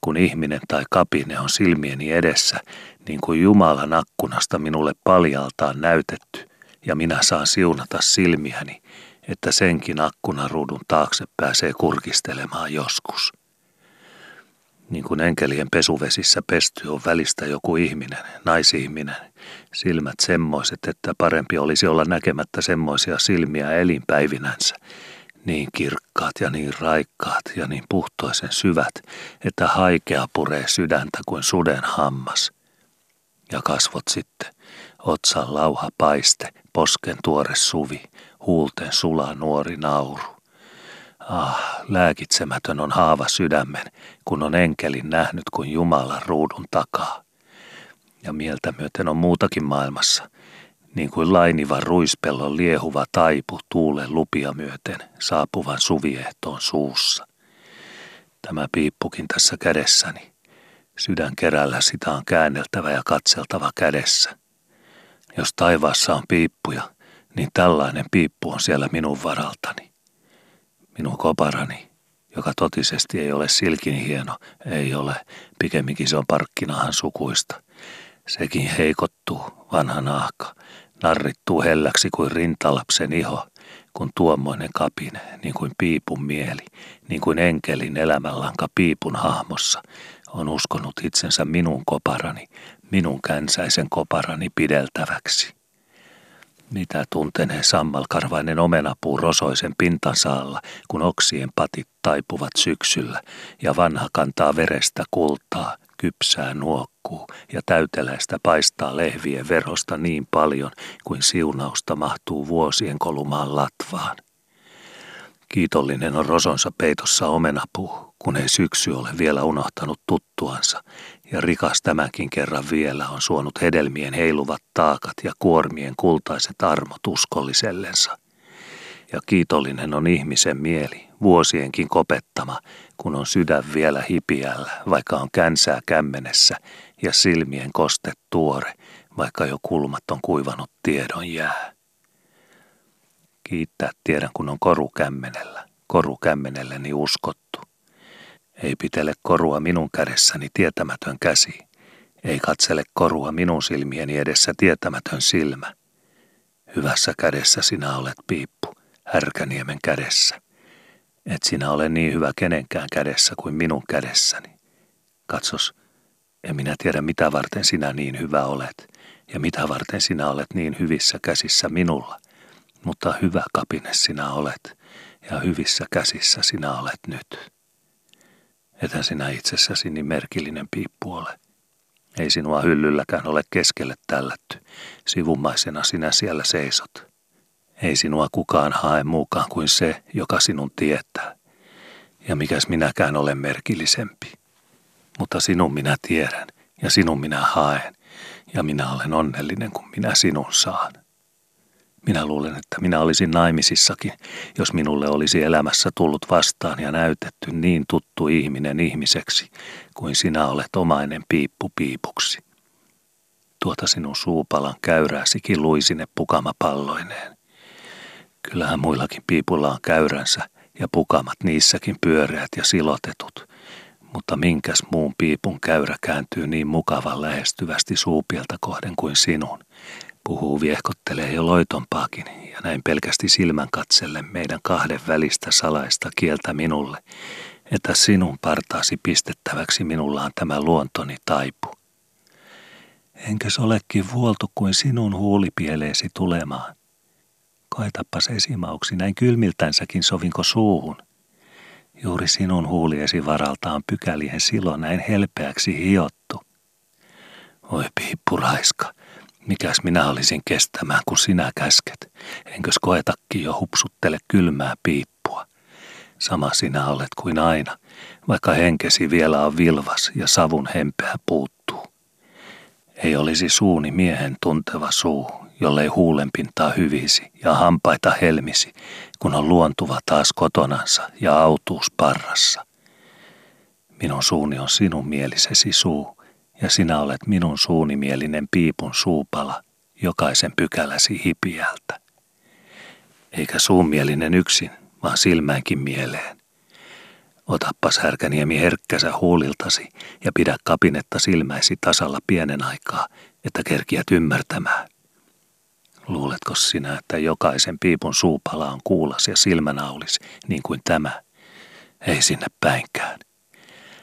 kun ihminen tai kapine on silmieni edessä, niin kuin Jumalan akkunasta minulle paljaltaan näytetty, ja minä saan siunata silmiäni, että senkin akkunaruudun taakse pääsee kurkistelemaan joskus. Niin kuin enkelien pesuvesissä pesty on välistä joku ihminen, naisihminen, silmät semmoiset, että parempi olisi olla näkemättä semmoisia silmiä elinpäivinänsä, niin kirkkaat ja niin raikkaat ja niin puhtoisen syvät, että haikea puree sydäntä kuin suden hammas. Ja kasvot sitten, otsan lauha paiste, posken tuore suvi, huulten sula nuori nauru. Ah, lääkitsemätön on haava sydämen, kun on enkelin nähnyt kuin Jumalan ruudun takaa. Ja mieltä myöten on muutakin maailmassa, niin kuin lainiva ruispellon liehuva taipu tuulen lupia myöten saapuvan suviehtoon suussa. Tämä piippukin tässä kädessäni. Sydän kerällä sitä on käänneltävä ja katseltava kädessä. Jos taivaassa on piippuja, niin tällainen piippu on siellä minun varaltani. Minun koparani, joka totisesti ei ole silkin hieno, ei ole, pikemminkin se on parkkinahan sukuista. Sekin heikottuu, vanha naakka, narrittuu helläksi kuin rintalapsen iho, kun tuommoinen kapine, niin kuin piipun mieli, niin kuin enkelin elämänlanka piipun hahmossa, on uskonut itsensä minun koparani, minun känsäisen koparani pideltäväksi. Mitä tuntenee sammalkarvainen omenapuu rosoisen pintansa alla, kun oksien patit taipuvat syksyllä ja vanha kantaa verestä kultaa, kypsää nuokkuu ja täyteläistä paistaa lehvien verosta niin paljon kuin siunausta mahtuu vuosien kolumaan latvaan. Kiitollinen on rosonsa peitossa omenapuu, kun ei syksy ole vielä unohtanut tuttuansa, ja rikas tämänkin kerran vielä on suonut hedelmien heiluvat taakat ja kuormien kultaiset armot uskollisellensa. Ja kiitollinen on ihmisen mieli, vuosienkin kopettama, kun on sydän vielä hipiällä, vaikka on känsää kämmenessä ja silmien koste tuore, vaikka jo kulmat on kuivanut tiedon jää. Kiittää tiedän, kun on koru kämmenellä, koru kämmenelleni uskottu. Ei pitele korua minun kädessäni tietämätön käsi. Ei katsele korua minun silmieni edessä tietämätön silmä. Hyvässä kädessä sinä olet piippu, härkäniemen kädessä. Et sinä ole niin hyvä kenenkään kädessä kuin minun kädessäni. Katsos, en minä tiedä mitä varten sinä niin hyvä olet, ja mitä varten sinä olet niin hyvissä käsissä minulla. Mutta hyvä kapine sinä olet, ja hyvissä käsissä sinä olet nyt. Ethän sinä itsessäsi niin merkillinen piippu ole. Ei sinua hyllylläkään ole keskelle tällätty. Sivumaisena sinä siellä seisot. Ei sinua kukaan hae muukaan kuin se, joka sinun tietää. Ja mikäs minäkään olen merkillisempi. Mutta sinun minä tiedän, ja sinun minä haen, ja minä olen onnellinen, kun minä sinun saan. Minä luulen, että minä olisin naimisissakin, jos minulle olisi elämässä tullut vastaan ja näytetty niin tuttu ihminen ihmiseksi, kuin sinä olet omainen piippu piipuksi. Tuota sinun suupalan käyrääsikin luisine pukamapalloineen. Kyllähän muillakin piipulla on käyränsä ja pukamat niissäkin pyöreät ja silotetut, mutta minkäs muun piipun käyrä kääntyy niin mukavan lähestyvästi suupielta kohden kuin sinun, Puhuu viehkottelee jo loitompaakin ja näin pelkästi silmän katselle meidän kahden välistä salaista kieltä minulle, että sinun partaasi pistettäväksi minulla on tämä luontoni taipu. Enkös olekin vuoltu kuin sinun huulipieleesi tulemaan? Koetapas esimauksi näin kylmiltänsäkin sovinko suuhun. Juuri sinun huuliesi varalta on pykälien silo näin helpeäksi hiottu. Oi piippuraiska, Mikäs minä olisin kestämään, kun sinä käsket? Enkös koetakki jo hupsuttele kylmää piippua? Sama sinä olet kuin aina, vaikka henkesi vielä on vilvas ja savun hempeä puuttuu. Ei olisi suuni miehen tunteva suu, jollei huulenpintaa hyvisi ja hampaita helmisi, kun on luontuva taas kotonansa ja autuus parrassa. Minun suuni on sinun mielisesi suu, ja sinä olet minun suunimielinen piipun suupala, jokaisen pykäläsi hipiältä. Eikä suumielinen yksin, vaan silmäänkin mieleen. Otappas härkäniemi herkkäsä huuliltasi ja pidä kapinetta silmäisi tasalla pienen aikaa, että kerkiät ymmärtämään. Luuletko sinä, että jokaisen piipun suupala on kuulas ja silmänaulis, niin kuin tämä? Ei sinne päinkään.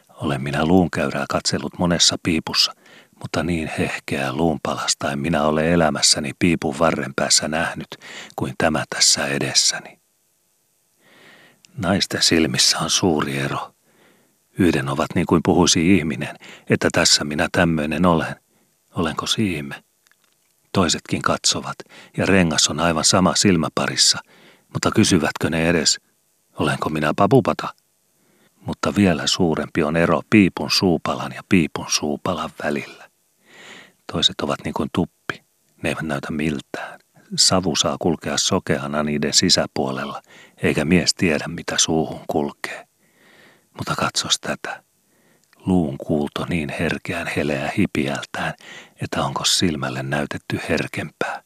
Olen minä luunkäyrää katsellut monessa piipussa, mutta niin hehkeää luunpalasta en minä ole elämässäni piipun varren päässä nähnyt kuin tämä tässä edessäni. Naisten silmissä on suuri ero. Yhden ovat niin kuin puhuisi ihminen, että tässä minä tämmöinen olen. Olenko siime? Toisetkin katsovat, ja rengas on aivan sama silmäparissa, mutta kysyvätkö ne edes, olenko minä papupata? mutta vielä suurempi on ero piipun suupalan ja piipun suupalan välillä. Toiset ovat niin kuin tuppi, ne eivät näytä miltään. Savu saa kulkea sokeana niiden sisäpuolella, eikä mies tiedä mitä suuhun kulkee. Mutta katsos tätä. Luun kuulto niin herkeän heleä hipiältään, että onko silmälle näytetty herkempää.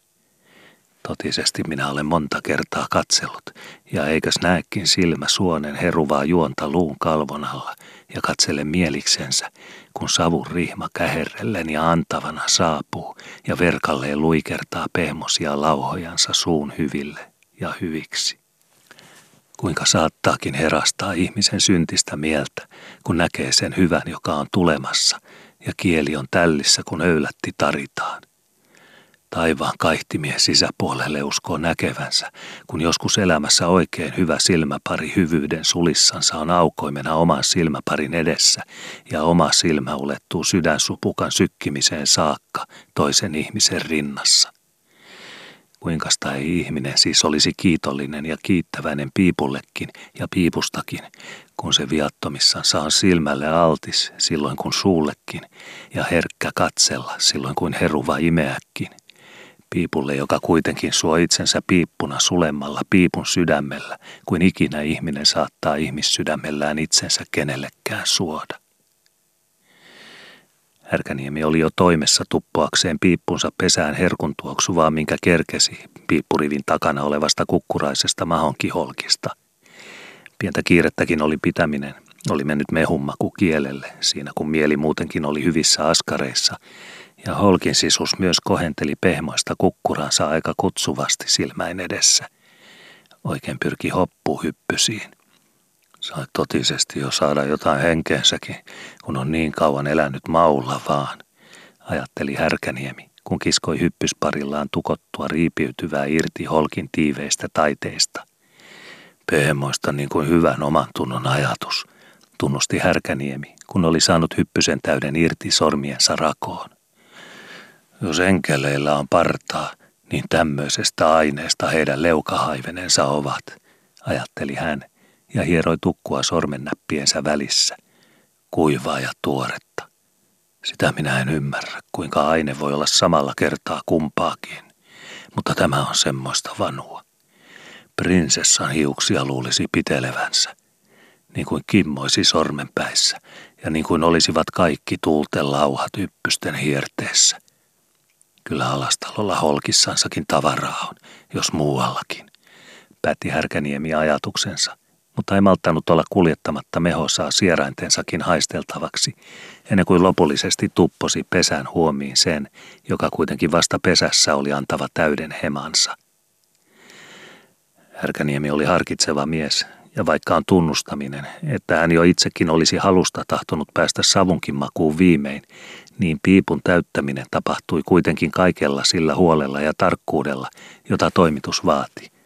Totisesti minä olen monta kertaa katsellut, ja eikös näekin silmä suonen heruvaa juonta luun kalvon alla ja katsele mieliksensä, kun savun rihma käherrellen ja antavana saapuu ja verkalleen luikertaa pehmosia lauhojansa suun hyville ja hyviksi. Kuinka saattaakin herastaa ihmisen syntistä mieltä, kun näkee sen hyvän, joka on tulemassa, ja kieli on tällissä, kun öylätti taritaan. Taivaan kaihtimien sisäpuolelle uskoo näkevänsä, kun joskus elämässä oikein hyvä silmäpari hyvyyden sulissansa on aukoimena oman silmäparin edessä ja oma silmä ulettuu sydänsupukan sykkimiseen saakka toisen ihmisen rinnassa. Kuinka ei ihminen siis olisi kiitollinen ja kiittäväinen piipullekin ja piipustakin, kun se viattomissaan saa silmälle altis silloin kun suullekin ja herkkä katsella silloin kuin heruva imeäkin – piipulle, joka kuitenkin suo itsensä piippuna sulemmalla piipun sydämellä, kuin ikinä ihminen saattaa ihmissydämellään itsensä kenellekään suoda. Härkäniemi oli jo toimessa tuppoakseen piippunsa pesään herkuntuoksuvaa, minkä kerkesi piippurivin takana olevasta kukkuraisesta mahonkiholkista. Pientä kiirettäkin oli pitäminen, oli mennyt mehummaku kielelle, siinä kun mieli muutenkin oli hyvissä askareissa, ja holkin sisus myös kohenteli pehmoista kukkuransa aika kutsuvasti silmäin edessä. Oikein pyrki hoppuhyppysiin. Sai totisesti jo saada jotain henkeensäkin, kun on niin kauan elänyt maulla vaan, ajatteli Härkäniemi, kun kiskoi hyppysparillaan tukottua riipiytyvää irti holkin tiiveistä taiteista. Pehmoista niin kuin hyvän oman tunnon ajatus, tunnusti Härkäniemi, kun oli saanut hyppysen täyden irti sormiensa rakoon. Jos enkeleillä on partaa, niin tämmöisestä aineesta heidän leukahaivenensa ovat, ajatteli hän ja hieroi tukkua sormennäppiensä välissä, kuivaa ja tuoretta. Sitä minä en ymmärrä, kuinka aine voi olla samalla kertaa kumpaakin, mutta tämä on semmoista vanua. Prinsessan hiuksia luulisi pitelevänsä, niin kuin kimmoisi sormenpäissä ja niin kuin olisivat kaikki tuulten lauhat yppysten hierteessä. Kyllä alastalolla holkissansakin tavaraa on, jos muuallakin, päätti Härkäniemi ajatuksensa, mutta ei malttanut olla kuljettamatta mehosaa sieraintensakin haisteltavaksi, ennen kuin lopullisesti tupposi pesän huomiin sen, joka kuitenkin vasta pesässä oli antava täyden hemansa. Härkäniemi oli harkitseva mies, ja vaikka on tunnustaminen, että hän jo itsekin olisi halusta tahtonut päästä savunkin makuun viimein, niin piipun täyttäminen tapahtui kuitenkin kaikella sillä huolella ja tarkkuudella, jota toimitus vaati.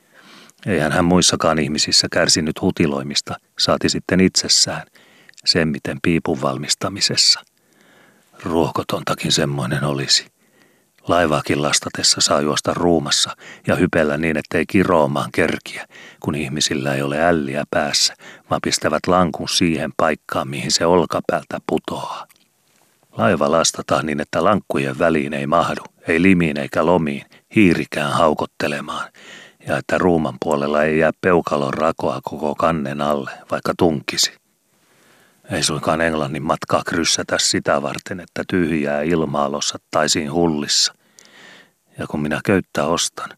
Eihän hän muissakaan ihmisissä kärsinyt hutiloimista, saati sitten itsessään, sen miten piipun valmistamisessa. Ruokotontakin semmoinen olisi. Laivaakin lastatessa saa juosta ruumassa ja hypellä niin, ettei kiroomaan kerkiä, kun ihmisillä ei ole älliä päässä, vaan pistävät lankun siihen paikkaan, mihin se olkapäältä putoaa. Laiva lastataan niin, että lankkujen väliin ei mahdu, ei limiin eikä lomiin, hiirikään haukottelemaan, ja että ruuman puolella ei jää peukalon rakoa koko kannen alle, vaikka tunkisi. Ei suinkaan Englannin matkaa kryssätä sitä varten, että tyhjää ilmaa lossattaisiin hullissa. Ja kun minä köyttä ostan,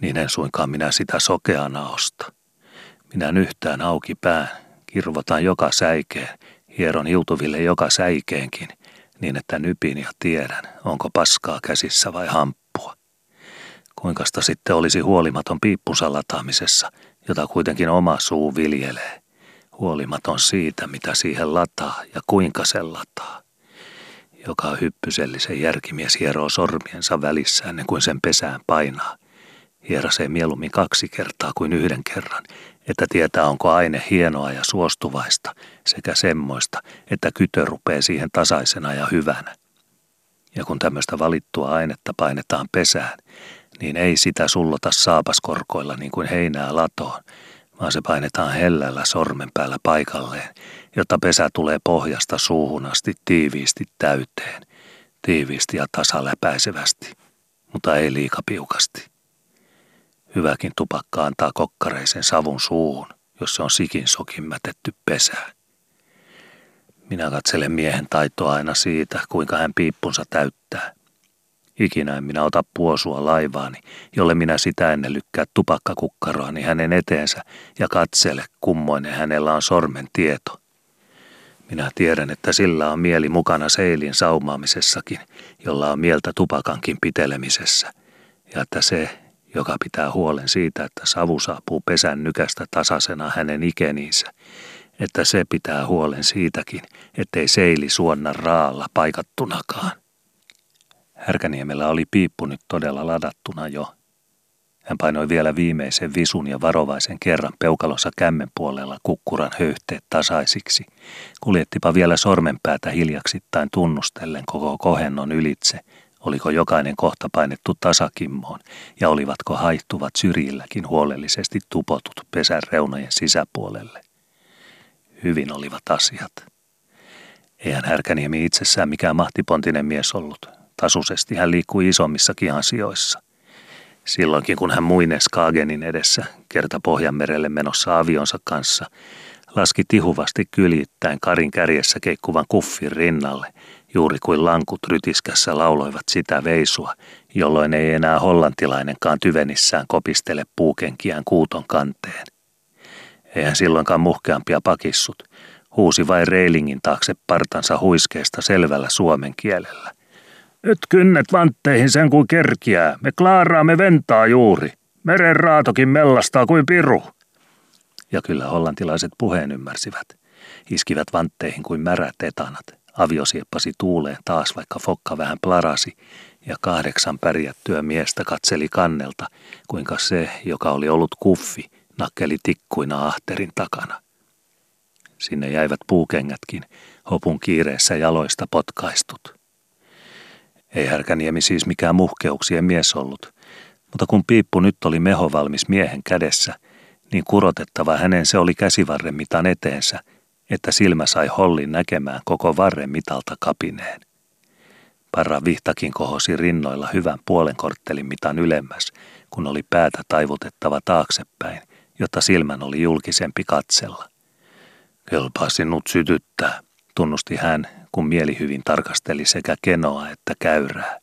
niin en suinkaan minä sitä sokeana osta. Minä nyhtään auki pään, kirvotan joka säikeen, hieron hiutuville joka säikeenkin, niin että nypin ja tiedän, onko paskaa käsissä vai hamppua. Kuinkasta sitten olisi huolimaton piippunsa lataamisessa, jota kuitenkin oma suu viljelee. Huolimaton siitä, mitä siihen lataa ja kuinka se lataa. Joka hyppysellisen järkimies hieroo sormiensa välissä ennen kuin sen pesään painaa. Hierasee mieluummin kaksi kertaa kuin yhden kerran, että tietää onko aine hienoa ja suostuvaista sekä semmoista, että kytö rupeaa siihen tasaisena ja hyvänä. Ja kun tämmöistä valittua ainetta painetaan pesään, niin ei sitä sullota saapaskorkoilla niin kuin heinää latoon, vaan se painetaan hellällä sormen päällä paikalleen, jotta pesä tulee pohjasta suuhun asti tiiviisti täyteen, tiiviisti ja tasaläpäisevästi, mutta ei liikapiukasti. Hyväkin tupakka antaa kokkareisen savun suuhun, jos se on sikin sokin mätetty pesään. Minä katselen miehen taitoa aina siitä, kuinka hän piippunsa täyttää. Ikinä en minä ota puosua laivaani, jolle minä sitä ennen lykkää tupakkakukkaroani hänen eteensä ja katsele, kummoinen hänellä on sormen tieto. Minä tiedän, että sillä on mieli mukana seilin saumaamisessakin, jolla on mieltä tupakankin pitelemisessä, ja että se, joka pitää huolen siitä, että savu saapuu pesän nykästä tasasena hänen ikeniinsä, että se pitää huolen siitäkin, ettei seili suonna raalla paikattunakaan. Härkäniemellä oli piippu nyt todella ladattuna jo. Hän painoi vielä viimeisen visun ja varovaisen kerran peukalonsa kämmen puolella kukkuran höyhteet tasaisiksi. Kuljettipa vielä sormenpäätä hiljaksittain tunnustellen koko kohennon ylitse, oliko jokainen kohta painettu tasakimmoon ja olivatko haihtuvat syrjilläkin huolellisesti tupotut pesän reunojen sisäpuolelle. Hyvin olivat asiat. Eihän Härkäniemi itsessään mikään mahtipontinen mies ollut. Tasuisesti hän liikkui isommissakin asioissa. Silloinkin kun hän muine Skagenin edessä kerta Pohjanmerelle menossa avionsa kanssa, laski tihuvasti kyljittäin Karin kärjessä keikkuvan kuffin rinnalle, juuri kuin lankut rytiskässä lauloivat sitä veisua, jolloin ei enää hollantilainenkaan tyvenissään kopistele puukenkiään kuuton kanteen. Eihän silloinkaan muhkeampia pakissut, huusi vain reilingin taakse partansa huiskeesta selvällä suomen kielellä. Nyt kynnet vantteihin sen kuin kerkiää. Me klaaraamme ventaa juuri. Meren raatokin mellastaa kuin piru. Ja kyllä hollantilaiset puheen ymmärsivät. Iskivät vantteihin kuin märät etanat. Avio sieppasi tuuleen taas, vaikka fokka vähän plarasi, ja kahdeksan pärjättyä miestä katseli kannelta, kuinka se, joka oli ollut kuffi, nakkeli tikkuina ahterin takana. Sinne jäivät puukengätkin, hopun kiireessä jaloista potkaistut. Ei Härkäniemi siis mikään muhkeuksien mies ollut, mutta kun piippu nyt oli meho valmis miehen kädessä, niin kurotettava hänen se oli käsivarren mitan eteensä, että silmä sai hollin näkemään koko varren mitalta kapineen. Parra vihtakin kohosi rinnoilla hyvän puolen korttelin mitan ylemmäs, kun oli päätä taivutettava taaksepäin, jotta silmän oli julkisempi katsella. Kelpaa sinut sytyttää, tunnusti hän, kun mieli hyvin tarkasteli sekä kenoa että käyrää.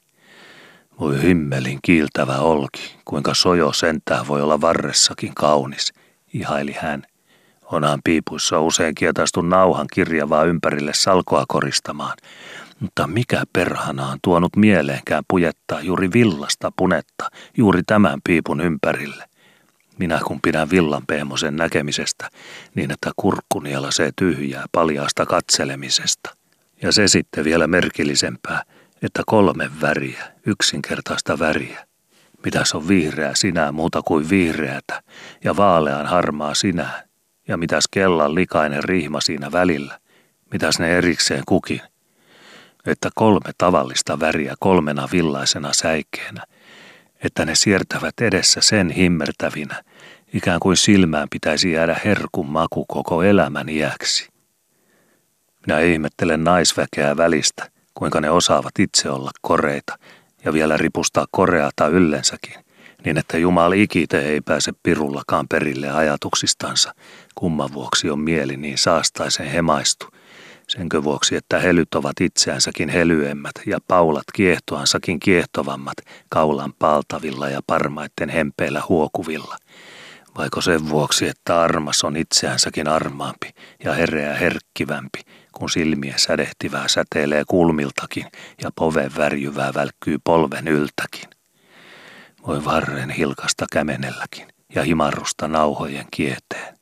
Voi himmelin kiiltävä olki, kuinka sojo sentää voi olla varressakin kaunis, ihaili hän. Onhan piipuissa usein kietastu nauhan kirjavaa ympärille salkoa koristamaan, mutta mikä perhana on tuonut mieleenkään pujettaa juuri villasta punetta juuri tämän piipun ympärille? Minä kun pidän villanpehmosen näkemisestä, niin että kurkkuni se tyhjää paljaasta katselemisesta. Ja se sitten vielä merkillisempää, että kolme väriä, yksinkertaista väriä. Mitäs on vihreä sinä muuta kuin vihreätä ja vaalean harmaa sinä ja mitäs kellan likainen rihma siinä välillä. Mitäs ne erikseen kukin. Että kolme tavallista väriä kolmena villaisena säikkeenä – että ne siertävät edessä sen himmertävinä, ikään kuin silmään pitäisi jäädä herkun maku koko elämän iäksi. Minä ihmettelen naisväkeä välistä, kuinka ne osaavat itse olla koreita ja vielä ripustaa koreata yllensäkin, niin että Jumal ikite ei pääse pirullakaan perille ajatuksistansa, kumman vuoksi on mieli niin saastaisen hemaistu – senkö vuoksi, että helyt ovat itseänsäkin helyemmät ja paulat kiehtoansakin kiehtovammat kaulan paltavilla ja parmaitten hempeillä huokuvilla. Vaiko sen vuoksi, että armas on itseänsäkin armaampi ja hereä herkkivämpi, kun silmien sädehtivää säteilee kulmiltakin ja poven värjyvää välkkyy polven yltäkin. Voi varren hilkasta kämenelläkin ja himarrusta nauhojen kieteen.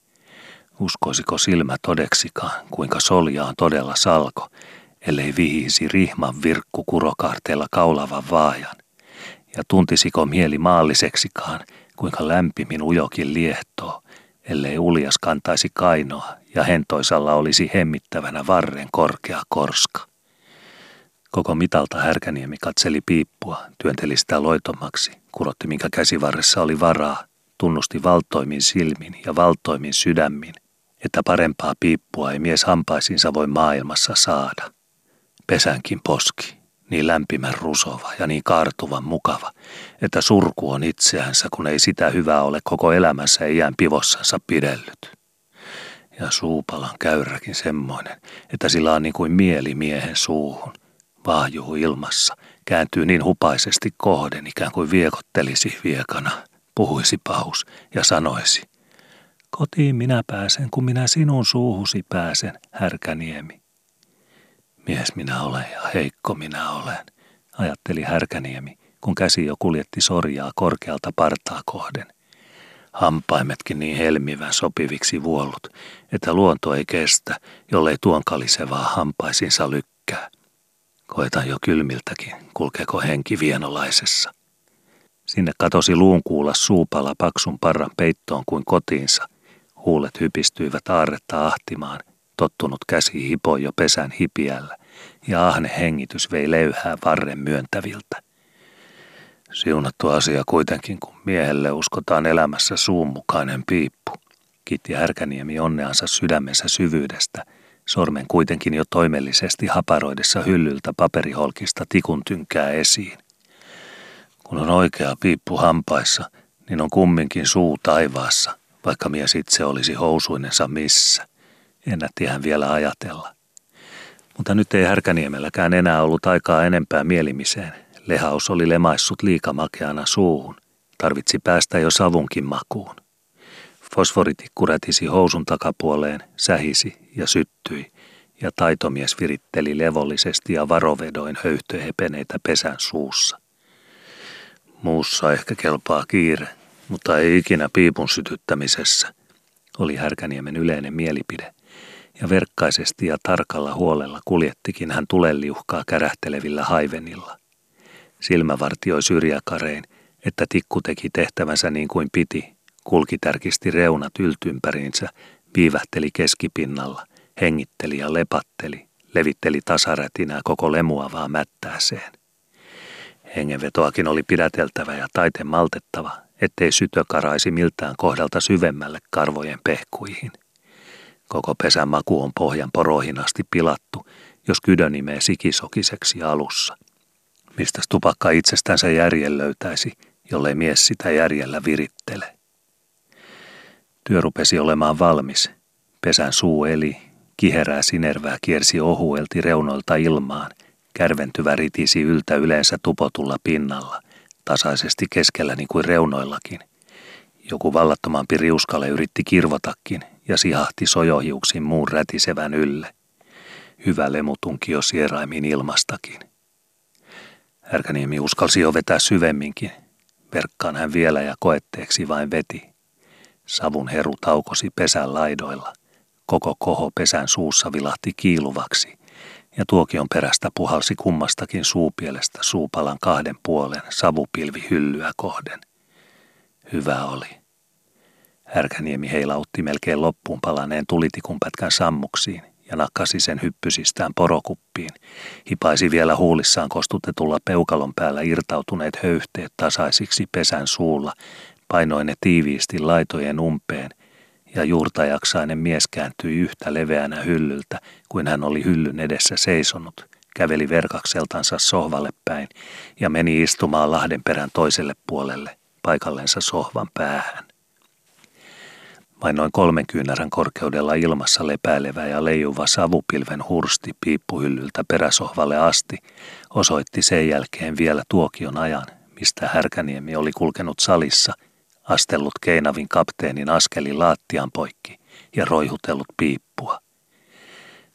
Uskoisiko silmä todeksikaan, kuinka solja on todella salko, ellei vihisi rihman virkku kurokaarteella kaulavan vaajan? Ja tuntisiko mieli maalliseksikaan, kuinka lämpimin ujokin liehtoo, ellei uljas kantaisi kainoa ja hentoisalla olisi hemmittävänä varren korkea korska? Koko mitalta Härkäniemi katseli piippua, työnteli sitä loitommaksi, kurotti minkä käsivarressa oli varaa, tunnusti valtoimin silmin ja valtoimin sydämin, että parempaa piippua ei mies hampaisinsa voi maailmassa saada. Pesänkin poski, niin lämpimän rusova ja niin kaartuvan mukava, että surku on itseänsä, kun ei sitä hyvää ole koko elämänsä iän pivossansa pidellyt. Ja suupalan käyräkin semmoinen, että sillä on niin kuin mieli miehen suuhun, vaahjuu ilmassa, kääntyy niin hupaisesti kohden, ikään kuin viekottelisi viekana, puhuisi paus ja sanoisi – Kotiin minä pääsen, kun minä sinun suuhusi pääsen, härkäniemi. Mies minä olen ja heikko minä olen, ajatteli härkäniemi, kun käsi jo kuljetti sorjaa korkealta partaa kohden. Hampaimetkin niin helmivän sopiviksi vuollut, että luonto ei kestä, jollei tuon kalisevaa hampaisinsa lykkää. Koetan jo kylmiltäkin, kulkeeko henki vienolaisessa. Sinne katosi luunkuulla suupala paksun parran peittoon kuin kotiinsa. Huulet hypistyivät aarretta ahtimaan, tottunut käsi hipoi jo pesän hipiällä, ja ahne hengitys vei löyhää varren myöntäviltä. Siunattu asia kuitenkin, kun miehelle uskotaan elämässä suunmukainen piippu. Kiitti Härkäniemi onneansa sydämensä syvyydestä, sormen kuitenkin jo toimellisesti haparoidessa hyllyltä paperiholkista tikun tynkää esiin. Kun on oikea piippu hampaissa, niin on kumminkin suu taivaassa, vaikka mies itse olisi housuinensa missä. Ennätti hän vielä ajatella. Mutta nyt ei Härkäniemelläkään enää ollut aikaa enempää mielimiseen. Lehaus oli lemaissut liikamakeana suuhun. Tarvitsi päästä jo savunkin makuun. Fosforitikku rätisi housun takapuoleen, sähisi ja syttyi, ja taitomies viritteli levollisesti ja varovedoin höyhtöhepeneitä pesän suussa. Muussa ehkä kelpaa kiire, mutta ei ikinä piipun sytyttämisessä, oli Härkäniemen yleinen mielipide, ja verkkaisesti ja tarkalla huolella kuljettikin hän tuleliuhkaa kärähtelevillä haivenilla. Silmä vartioi syrjäkarein, että tikku teki tehtävänsä niin kuin piti, kulki tärkisti reunat yltympäriinsä, viivähteli keskipinnalla, hengitteli ja lepatteli, levitteli tasarätinää koko lemuavaa mättääseen. Hengenvetoakin oli pidäteltävä ja taiten maltettava, ettei sytö karaisi miltään kohdalta syvemmälle karvojen pehkuihin. Koko pesän maku on pohjan poroihin asti pilattu, jos kydö nimee sikisokiseksi alussa. Mistä tupakka itsestänsä järjen löytäisi, jollei mies sitä järjellä virittele. Työ rupesi olemaan valmis. Pesän suu eli, kiherää sinervää kiersi ohuelti reunoilta ilmaan, kärventyvä ritisi yltä yleensä tupotulla pinnalla, tasaisesti keskellä niin kuin reunoillakin. Joku vallattomampi riuskale yritti kirvotakin ja sihahti sojohiuksin muun rätisevän ylle. Hyvä lemutunki jo sieraimiin ilmastakin. Härkäniemi uskalsi jo vetää syvemminkin. Verkkaan hän vielä ja koetteeksi vain veti. Savun heru taukosi pesän laidoilla. Koko koho pesän suussa vilahti kiiluvaksi, ja tuokion perästä puhalsi kummastakin suupielestä suupalan kahden puolen savupilvi hyllyä kohden. Hyvä oli. Härkäniemi heilautti melkein loppuun palaneen tulitikun pätkän sammuksiin ja nakkasi sen hyppysistään porokuppiin, hipaisi vielä huulissaan kostutetulla peukalon päällä irtautuneet höyhteet tasaisiksi pesän suulla, painoi ne tiiviisti laitojen umpeen, ja juurtajaksainen mies kääntyi yhtä leveänä hyllyltä kuin hän oli hyllyn edessä seisonut, käveli verkakseltansa sohvalle päin ja meni istumaan Lahdenperän toiselle puolelle, paikallensa sohvan päähän. Vain noin kolmen kyynärän korkeudella ilmassa lepäilevä ja leijuva savupilven hursti piippuhyllyltä peräsohvalle asti osoitti sen jälkeen vielä tuokion ajan, mistä Härkäniemi oli kulkenut salissa, astellut keinavin kapteenin askeli laattian poikki ja roihutellut piippua.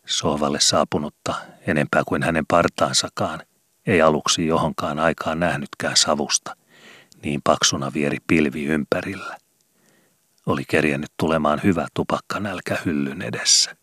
Sohvalle saapunutta, enempää kuin hänen partaansakaan, ei aluksi johonkaan aikaan nähnytkään savusta, niin paksuna vieri pilvi ympärillä – oli kerjennyt tulemaan hyvä tupakkanälkä hyllyn edessä.